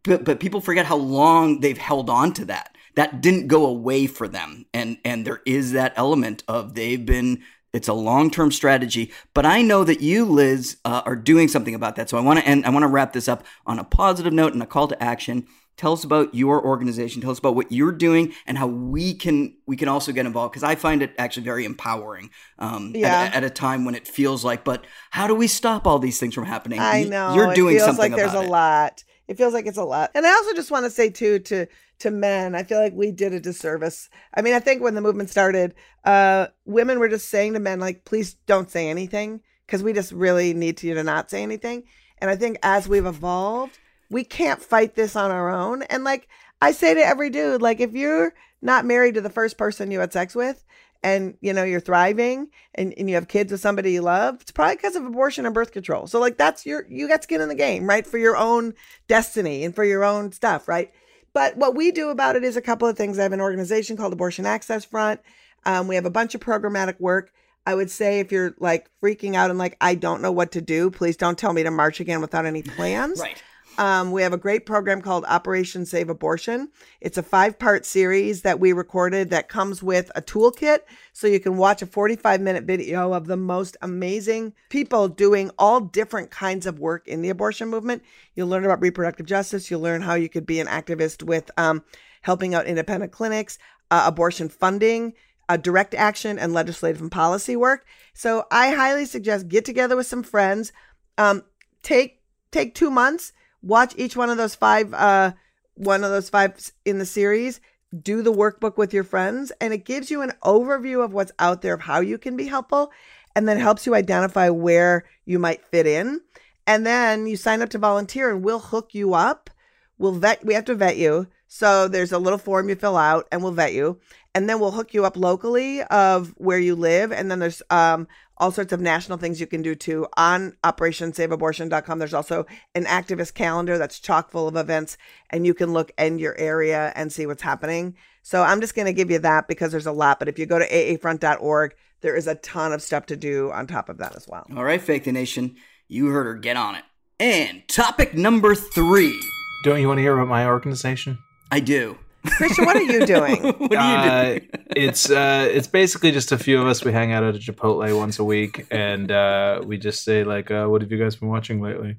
[SPEAKER 4] but but people forget how long they've held on to that. That didn't go away for them. And and there is that element of they've been it's a long-term strategy but i know that you lizz uh, are doing something about that so i want to end i want to wrap this up on a positive note and a call to action tell us about your organization tell us about what you're doing and how we can we can also get involved because i find it actually very empowering um,
[SPEAKER 5] Yeah.
[SPEAKER 4] at, at a time when it feels like but how do we stop all these things from happening
[SPEAKER 5] I know.
[SPEAKER 4] you're doing something.
[SPEAKER 5] it feels
[SPEAKER 4] something
[SPEAKER 5] like there's a
[SPEAKER 4] it.
[SPEAKER 5] lot. It feels like it's a lot. And I also just want to say too to to men, I feel like we did a disservice. I mean, I think when the movement started, uh women were just saying to men like please don't say anything because we just really need you to not say anything. And I think as we've evolved, we can't fight this on our own. And like I say to every dude, like if you're not married to the first person you had sex with and you know you're thriving and, and you have kids with somebody you love it's probably because of abortion and birth control so like that's your you got skin in the game right for your own destiny and for your own stuff right but what we do about it is a couple of things. I have an organization called abortion access front. Um, we have a bunch of programmatic work. I would say if you're like freaking out and like i don't know what to do please don't tell me to march again without any plans.
[SPEAKER 4] Right
[SPEAKER 5] um, we have a great program called Operation Save Abortion. It's a five part series that we recorded that comes with a toolkit. So you can watch a 45 minute video of the most amazing people doing all different kinds of work in the abortion movement. You'll learn about reproductive justice. You'll learn how you could be an activist with um, helping out independent clinics, uh, abortion funding, uh, direct action, and legislative and policy work. So I highly suggest get together with some friends. Um, take take two months watch each one of those five uh one of those five in the series. Do the workbook with your friends and it gives you an overview of what's out there of how you can be helpful and then helps you identify where you might fit in. And then you sign up to volunteer and we'll hook you up. We'll vet we have to vet you. So there's a little form you fill out and we'll vet you. And then we'll hook you up locally of where you live and then there's um all sorts of national things you can do too on operationsaveabortion.com there's also an activist calendar that's chock full of events and you can look in your area and see what's happening. So i'm just going to give you that because there's a lot but if you go to aafront.org there is a ton of stuff to do on top of that as well.
[SPEAKER 4] All right fake the nation you heard her. Get on it. And topic number three.
[SPEAKER 6] Don't you want to hear about my organization?
[SPEAKER 4] i do
[SPEAKER 5] christian what are you doing
[SPEAKER 4] what are you
[SPEAKER 6] Uh,
[SPEAKER 4] doing
[SPEAKER 6] it's uh, it's basically just a few of us. We hang out at a Chipotle once a week, and uh, we just say like, uh, "What have you guys been watching lately?"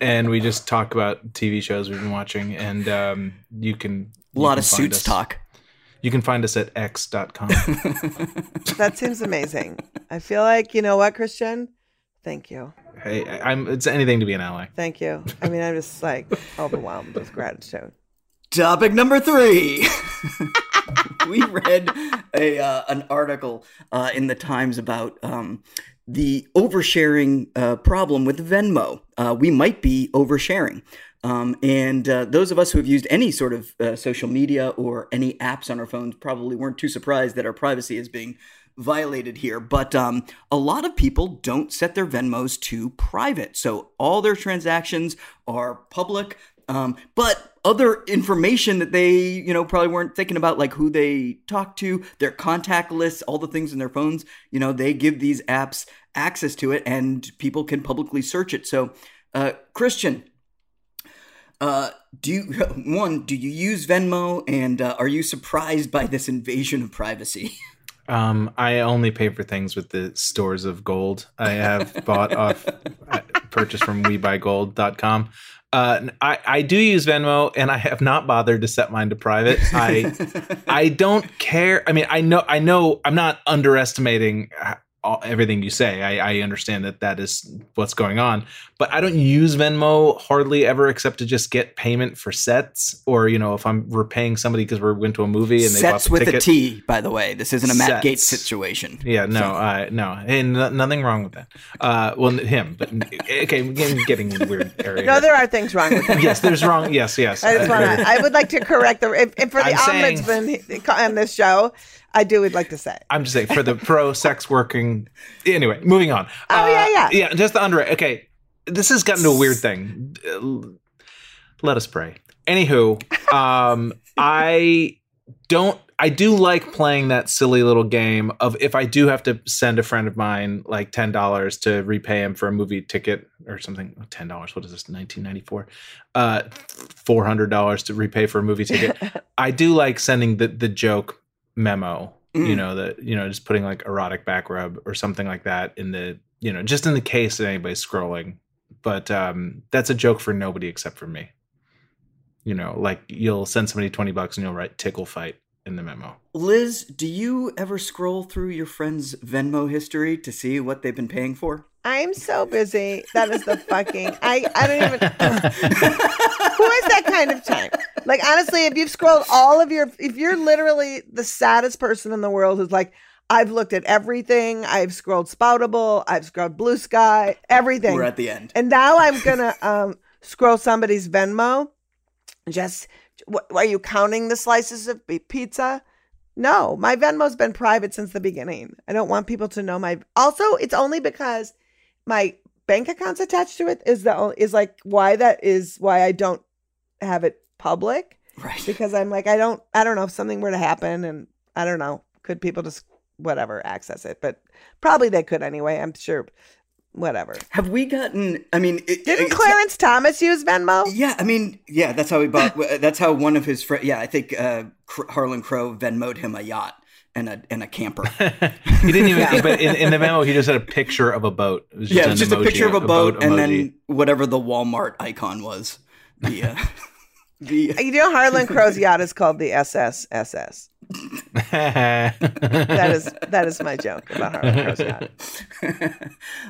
[SPEAKER 6] And we just talk about TV shows we've been watching, and um, you can
[SPEAKER 4] a lot
[SPEAKER 6] can
[SPEAKER 4] of suits
[SPEAKER 6] us-
[SPEAKER 4] talk
[SPEAKER 6] You can find us at x.com.
[SPEAKER 5] that seems amazing i feel like you know what christian thank you
[SPEAKER 6] hey, I'm it's anything to be an ally.
[SPEAKER 5] thank you i mean i'm just like overwhelmed with gratitude
[SPEAKER 4] Topic number three. we read a uh, an article uh, in the Times about um, the oversharing uh, problem with Venmo. Uh, we might be oversharing. Um, and uh, those of us who have used any sort of uh, social media or any apps on our phones probably weren't too surprised that our privacy is being violated here. But um, a lot of people don't set their Venmos to private, so all their transactions are public. Um, but other information that they, you know, probably weren't thinking about, like who they talk to, their contact lists, all the things in their phones, you know, they give these apps access to it and people can publicly search it. So, uh, Christian, uh, do you, one, do you use Venmo and uh, are you surprised by this invasion of privacy?
[SPEAKER 6] Um, I only pay for things with the stores of gold. I have bought off, uh, purchased from WeBuyGold.com. Uh, I, I do use Venmo and I have not bothered to set mine to private. I I don't care. I mean, I know I know I'm not underestimating all, everything you say. I, I understand that that is what's going on, but I don't use Venmo hardly ever except to just get payment for sets, or you know, if I'm repaying somebody because we went to a movie and they
[SPEAKER 4] Sets
[SPEAKER 6] bought the
[SPEAKER 4] with
[SPEAKER 6] ticket.
[SPEAKER 4] a T, by the way. This isn't a Matt
[SPEAKER 6] Sets.
[SPEAKER 4] Gates situation.
[SPEAKER 6] Yeah, no,
[SPEAKER 4] So-
[SPEAKER 6] uh, no, and no- nothing wrong with that. Uh, well, him, but okay, we're getting, getting in weird area.
[SPEAKER 5] No, there are things wrong with it.
[SPEAKER 6] yes, there's wrong. Yes, yes.
[SPEAKER 5] I just want to. I would like to correct the. If, if for the
[SPEAKER 6] I'm saying-
[SPEAKER 5] ombudsman on this show, I do would like to say.
[SPEAKER 6] I'm just saying for the pro sex working. Anyway, moving on.
[SPEAKER 5] Oh, yeah, yeah.
[SPEAKER 6] yeah. Just the under. Okay, this has gotten to a weird thing. Uh, Let us pray. Anywho, um, I don't. I do like playing that silly little game of if I do have to send a friend of mine like ten dollars to repay him for a movie ticket or something. Ten dollars. What is this? Nineteen ninety four. Uh, four hundred dollars to repay for a movie ticket. I do like sending the the joke memo. You
[SPEAKER 4] Mm.
[SPEAKER 6] know that you know just putting like erotic back rub or something like that in the you know just in the case that anybody's scrolling. But um, that's a joke for nobody except for me. You know, like you'll send somebody twenty bucks and you'll write tickle fight in the memo.
[SPEAKER 4] Lizz, do you ever scroll through your friend's Venmo history to see what they've been paying for?
[SPEAKER 5] I'm so busy. That is the fucking. I I don't even. Who has that kind of time? Like honestly, if you've scrolled all of your, if you're literally the saddest person in the world who's like, I've looked at everything. I've scrolled Spoutable. I've scrolled Blue Sky. Everything.
[SPEAKER 4] We're at the end.
[SPEAKER 5] And now I'm gonna um scroll somebody's Venmo. Just what, are you counting the slices of pizza? No, my Venmo's been private since the beginning. I don't want people to know my. Also, it's only because my bank account's attached to it. Is the o- is like why that is why I don't have it public
[SPEAKER 4] Right.
[SPEAKER 5] because I'm like I don't I don't know if something were to happen and I don't know could people just whatever access it, but probably they could anyway. I'm sure. Whatever.
[SPEAKER 4] Have we gotten? I mean, it,
[SPEAKER 5] Didn't Clarence Thomas use Venmo?
[SPEAKER 4] Yeah, I mean, yeah, that's how he bought. that's how one of his friends. Yeah, I think uh, Harlan Crow Venmoed him a yacht and a and a camper.
[SPEAKER 6] he didn't even. But in, in the memo, he just had a picture of a boat. It was
[SPEAKER 4] yeah,
[SPEAKER 6] an
[SPEAKER 4] it's just a picture of a boat, and then whatever the Walmart icon was. The uh, the
[SPEAKER 5] You know, Harlan Crow's yacht is called the SSSS. That is that is my joke about Harlan Crow's yacht.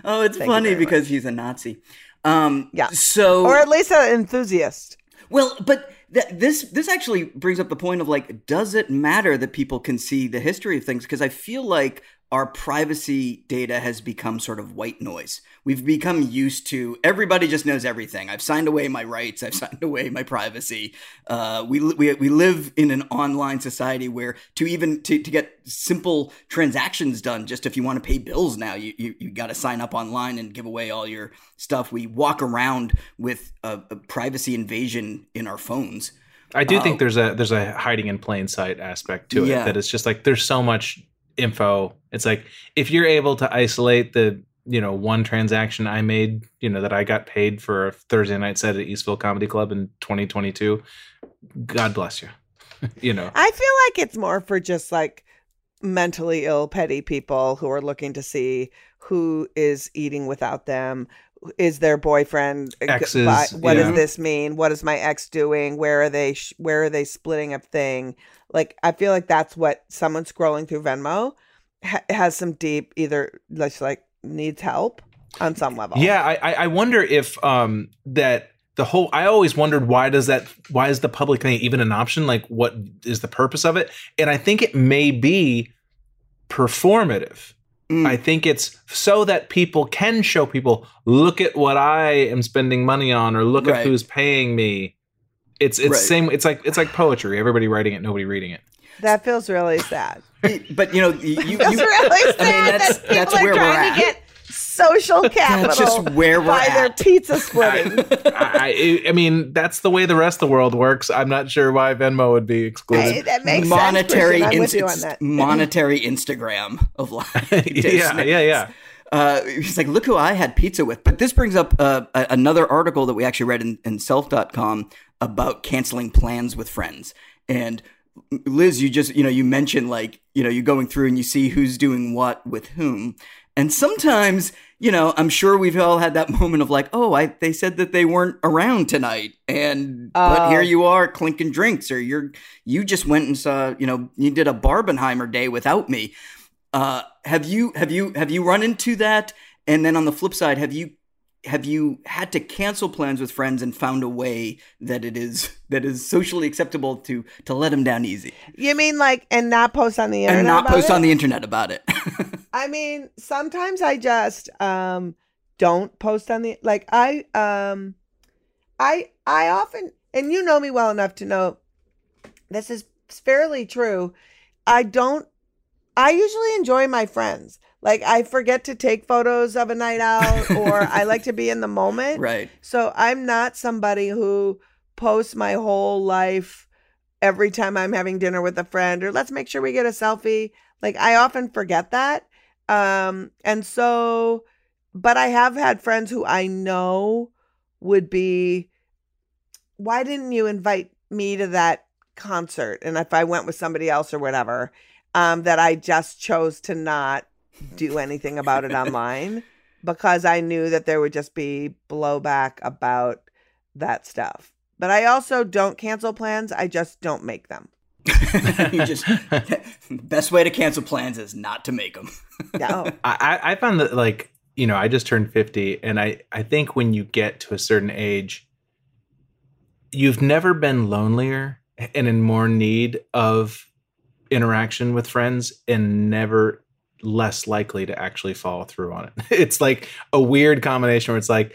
[SPEAKER 4] oh, it's
[SPEAKER 5] Thank
[SPEAKER 4] funny
[SPEAKER 5] very
[SPEAKER 4] because he's a Nazi. Um,
[SPEAKER 5] Yeah.
[SPEAKER 4] So
[SPEAKER 5] Or at least an enthusiast.
[SPEAKER 4] Well, but th- this this actually brings up the point of like, does it matter that people can see the history of things? Because I feel like our privacy data has become sort of white noise. We've become used to everybody just knows everything. I've signed away my rights. I've signed away my privacy. Uh, we, we we live in an online society where to even to, to get simple transactions done, just if you want to pay bills now, you you, you got to sign up online and give away all your stuff. We walk around with a, a privacy invasion in our phones.
[SPEAKER 6] I do think
[SPEAKER 4] Uh,
[SPEAKER 6] there's a there's a hiding in plain sight aspect to
[SPEAKER 4] Yeah.
[SPEAKER 6] it that it's just like there's so much info. It's like if you're able to isolate the you know one transaction I made, you know that I got paid for a Thursday night set at Eastville Comedy Club in 2022. God bless you. you know.
[SPEAKER 5] I feel like it's more for just like mentally ill, petty people who are looking to see who is eating without them. Is their boyfriend?
[SPEAKER 6] Exes,
[SPEAKER 5] bi- What does this mean? What is my ex doing? Where are they? Sh- where are they splitting a thing? Like I feel like that's what someone scrolling through Venmo ha- has some deep either like needs help on some level.
[SPEAKER 6] Yeah, I I- I wonder if um that the whole I always wondered why does that why is the public thing even an option? Like what is the purpose of it? And I think it may be performative.
[SPEAKER 4] Mm.
[SPEAKER 6] I think it's so that people can show people, look at what I am spending money on, or look
[SPEAKER 4] Right.
[SPEAKER 6] at who's paying me. It's it's
[SPEAKER 4] Right.
[SPEAKER 6] same. It's like it's like poetry. Everybody writing it, nobody reading it.
[SPEAKER 5] that feels really sad.
[SPEAKER 4] but you know, you, you, you-
[SPEAKER 5] really sad
[SPEAKER 4] I mean, that's
[SPEAKER 5] that people
[SPEAKER 4] that's
[SPEAKER 5] are
[SPEAKER 4] where we're
[SPEAKER 5] trying
[SPEAKER 4] at.
[SPEAKER 5] To get social capital
[SPEAKER 4] just where we're
[SPEAKER 5] by their
[SPEAKER 4] at.
[SPEAKER 5] pizza splitting.
[SPEAKER 6] I, I, I mean, that's the way the rest of the world works. I'm not sure why Venmo would be
[SPEAKER 5] Hey,
[SPEAKER 6] excluded.
[SPEAKER 5] that makes
[SPEAKER 4] monetary,
[SPEAKER 5] sense. Christian. I'm with you on that.
[SPEAKER 4] monetary Instagram of life.
[SPEAKER 6] yeah, yeah, yeah.
[SPEAKER 4] Uh, he's like, look who I had pizza with. But this brings up uh, a- another article that we actually read in, in self.com about canceling plans with friends. And Lizz, you just, you know, you mentioned like, you know, you're going through and you see who's doing what with whom. And sometimes, you know, I'm sure we've all had that moment of like, oh, I they said that they weren't around tonight, and but
[SPEAKER 5] Oh.
[SPEAKER 4] here you are clinking drinks, or you're you just went and saw, you know, you did a Barbenheimer day without me. Uh, have you have you have you run into that? And then on the flip side, have you have you had to cancel plans with friends and found a way that it is that is socially acceptable to to let them down easy
[SPEAKER 5] You mean like and not post on the internet?
[SPEAKER 4] and not post
[SPEAKER 5] it?
[SPEAKER 4] on the internet about it?
[SPEAKER 5] I mean, sometimes I just um don't post on the like I um I I often and you know me well enough to know this is fairly true. I don't I usually enjoy my friends. Like I forget to take photos of a night out or I like to be in the moment.
[SPEAKER 4] right.
[SPEAKER 5] So I'm not somebody who posts my whole life every time I'm having dinner with a friend or let's make sure we get a selfie. Like I often forget that. Um and so but I have had friends who I know would be why didn't you invite me to that concert and if I went with somebody else or whatever um that I just chose to not do anything about it online because I knew that there would just be blowback about that stuff. But I also don't cancel plans, I just don't make them.
[SPEAKER 4] you just best way to cancel plans is not to make them.
[SPEAKER 5] No. Oh.
[SPEAKER 6] I, I I found that like you know I just turned fifty, and I I think when you get to a certain age, you've never been lonelier and in more need of interaction with friends, and never less likely to actually follow through on it. It's like a weird combination where it's like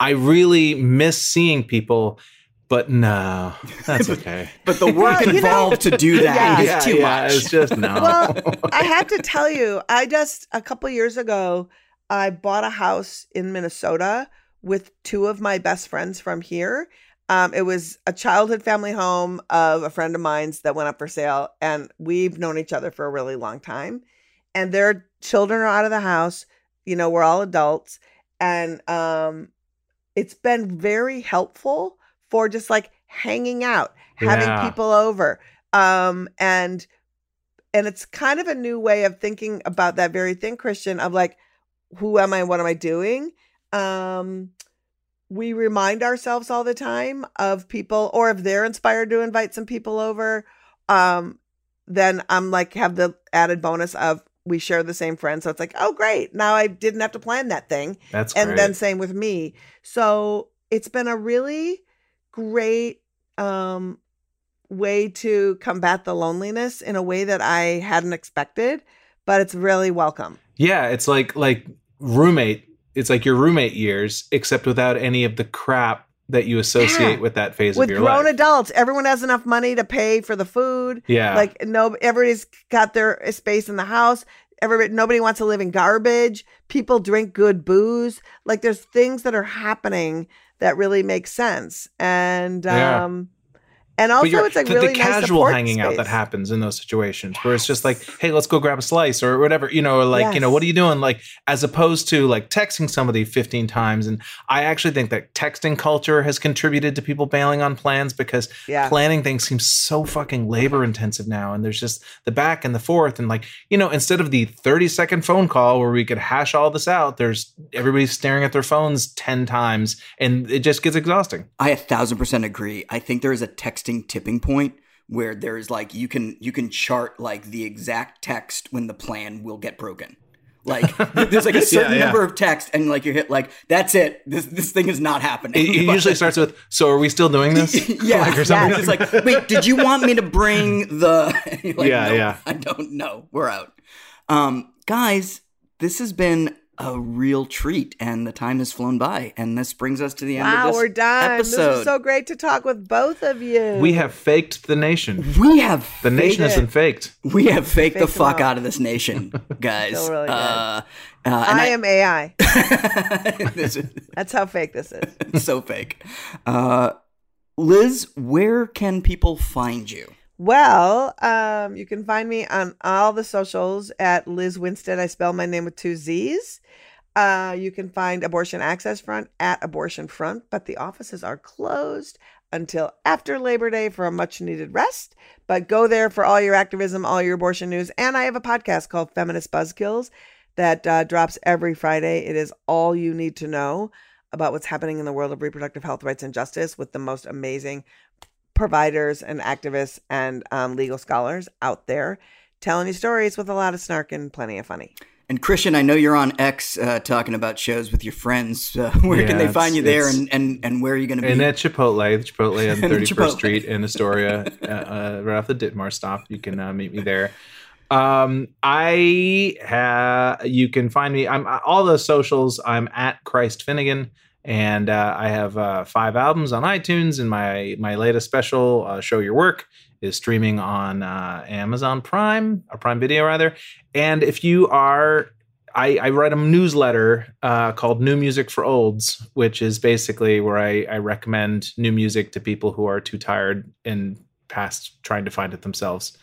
[SPEAKER 6] I really miss seeing people. But no, that's okay.
[SPEAKER 4] But the work
[SPEAKER 5] Well, you know-
[SPEAKER 4] involved to do that is
[SPEAKER 5] Yeah.
[SPEAKER 4] too
[SPEAKER 6] yeah,
[SPEAKER 4] much.
[SPEAKER 6] It's just no.
[SPEAKER 5] Well, I have to tell you, I just a couple years ago, I bought a house in Minnesota with two of my best friends from here. Um, it was a childhood family home of a friend of mine's that went up for sale, and we've known each other for a really long time. And their children are out of the house. You know, we're all adults, and um, it's been very helpful for just like hanging out, having
[SPEAKER 6] Yeah.
[SPEAKER 5] people over, um, and and it's kind of a new way of thinking about that very thing christian of like who am i what am i doing um we remind ourselves all the time of people or if they're inspired to invite some people over um then i'm like have the added bonus of we share the same friends so it's like oh great now i didn't have to plan that thing
[SPEAKER 6] that's
[SPEAKER 5] and
[SPEAKER 6] great.
[SPEAKER 5] then same with me so it's been a really great um way to combat the loneliness in a way that i hadn't expected but it's really welcome
[SPEAKER 6] Yeah, it's like like roommate. It's like your roommate years, except without any of the crap that you associate
[SPEAKER 5] Yeah.
[SPEAKER 6] with that phase
[SPEAKER 5] with
[SPEAKER 6] of your life.
[SPEAKER 5] With grown adults everyone has enough money to pay for the food
[SPEAKER 6] yeah,
[SPEAKER 5] like no everybody's got their space in the house everybody nobody wants to live in garbage people drink good booze like there's things that are happening that really makes sense and
[SPEAKER 6] Yeah.
[SPEAKER 5] um and also
[SPEAKER 6] but
[SPEAKER 5] it's like
[SPEAKER 6] the,
[SPEAKER 5] really
[SPEAKER 6] the casual
[SPEAKER 5] support
[SPEAKER 6] hanging out that happens in those situations where it's just like, hey, let's go grab a slice or whatever, you know, or like, you know, what are you doing? Like, as opposed to like texting somebody 15 times. And I actually think that texting culture has contributed to people bailing on plans because
[SPEAKER 5] Yeah.
[SPEAKER 6] planning things seems so fucking labor intensive now. And there's just the back and the forth. And like, you know, instead of the 30 second phone call where we could hash all this out, there's everybody's staring at their phones 10 times and it just gets exhausting.
[SPEAKER 4] I a thousand percent agree. I think there is a texting tipping point where there's like you can you can chart like the exact text when the plan will get broken. Like there's like a certain
[SPEAKER 6] yeah.
[SPEAKER 4] number of text, and like you hit like that's it. This this thing is not happening.
[SPEAKER 6] It, it usually starts with, so are we still doing this?
[SPEAKER 4] yeah,
[SPEAKER 6] Like, or
[SPEAKER 4] yeah.
[SPEAKER 6] something
[SPEAKER 4] It's just like, wait, did you want me to bring the? Like,
[SPEAKER 6] Yeah,
[SPEAKER 4] "Nope,
[SPEAKER 6] yeah.
[SPEAKER 4] I don't know. We're out. Um, guys, this has been a real treat, and the time has flown by. And this brings us to the end
[SPEAKER 5] Wow,
[SPEAKER 4] of this
[SPEAKER 5] we're done.
[SPEAKER 4] episode.
[SPEAKER 5] This was so great to talk with both of you.
[SPEAKER 6] We have faked the nation.
[SPEAKER 4] we have
[SPEAKER 6] The nation has
[SPEAKER 5] it.
[SPEAKER 6] been faked.
[SPEAKER 4] we have faked the
[SPEAKER 5] Faked them
[SPEAKER 4] fuck out of this nation, guys.
[SPEAKER 5] Really
[SPEAKER 4] uh, uh, and
[SPEAKER 5] I am AI.
[SPEAKER 4] is
[SPEAKER 5] That's how fake this is.
[SPEAKER 4] so fake. Uh, Lizz, where can people find you?
[SPEAKER 5] Well, um, you can find me on all the socials at Lizz Winstead. I spell my name with two Z's. Uh, you can find Abortion Access Front at Abortion Front, but the offices are closed until after Labor Day for a much needed rest. But go there for all your activism, all your abortion news. And I have a podcast called Feminist Buzzkills that uh, drops every Friday. It is all you need to know about what's happening in the world of reproductive health rights and justice with the most amazing providers and activists and um, legal scholars out there telling you stories with a lot of snark and plenty of funny.
[SPEAKER 4] And Christian, I know you're on X uh, talking about shows with your friends. Uh, where can they find you there, and, and, and where are you going to be?
[SPEAKER 6] And at Chipotle, Chipotle on 31st
[SPEAKER 4] Chipotle.
[SPEAKER 6] Street in Astoria, uh, uh, right off the Ditmar stop. You can uh, meet me there. Um, I have, you can find me, I'm all the socials. I'm at Chris Finnegan. And uh, I have uh, five albums on iTunes, and my my latest special, uh, "Show Your Work," is streaming on uh, Amazon Prime or Prime Video rather. And if you are I, I write a newsletter uh, called New Music for Olds, which is basically where I, I recommend new music to people who are too tired and past trying to find it themselves.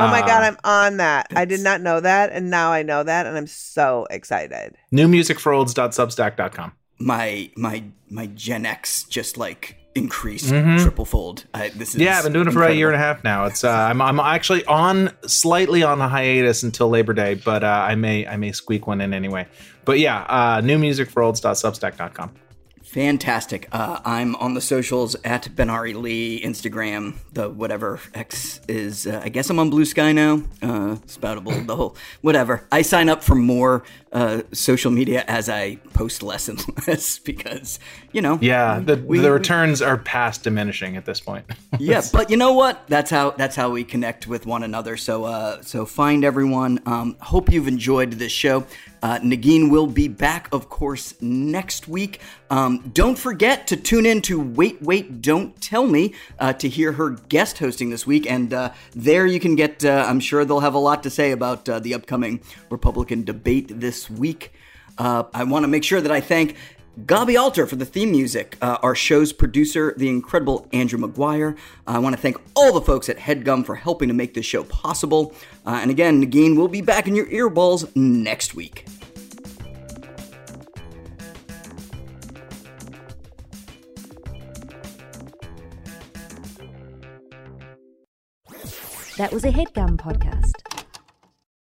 [SPEAKER 5] Oh my God,
[SPEAKER 6] Uh,
[SPEAKER 5] I'm on that. I did not know that. And now I know that. And I'm so excited.
[SPEAKER 6] newmusicforolds.substack.com.
[SPEAKER 4] my my my Gen X just like increased
[SPEAKER 6] Mhm.
[SPEAKER 4] triple fold. I, this is
[SPEAKER 6] Yeah, I've been doing it for about a year and a half now. It's uh, I'm I'm actually on slightly on a hiatus until Labor Day, but uh, I may I may squeak one in anyway. But yeah, uh, newmusicforolds.substack.com.
[SPEAKER 4] Fantastic. Uh, I'm on the socials at Benari Lee, Instagram, the whatever X is. Uh, I guess I'm on Blue Sky now. Uh, spoutable, the whole whatever. I sign up for more uh, social media as I post less and less because you know.
[SPEAKER 6] Yeah, the
[SPEAKER 4] we-
[SPEAKER 6] the returns are past diminishing at this point.
[SPEAKER 4] yeah, but you know what? That's how that's how we connect with one another. So uh, so find everyone. Um, hope you've enjoyed this show. Uh, Negin will be back, of course, next week. Um, don't forget to tune in to Wait, Wait, Don't Tell Me uh, to hear her guest hosting this week. And uh, there you can get, uh, I'm sure they'll have a lot to say about uh, the upcoming Republican debate this week. Uh, I want to make sure that I thank Gaby Alter for the theme music, uh, our show's producer, the incredible Andrew McGuire. I want to thank all the folks at HeadGum for helping to make this show possible. Uh, and again, Negin will be back in your earballs next week.
[SPEAKER 2] That was a headgum podcast.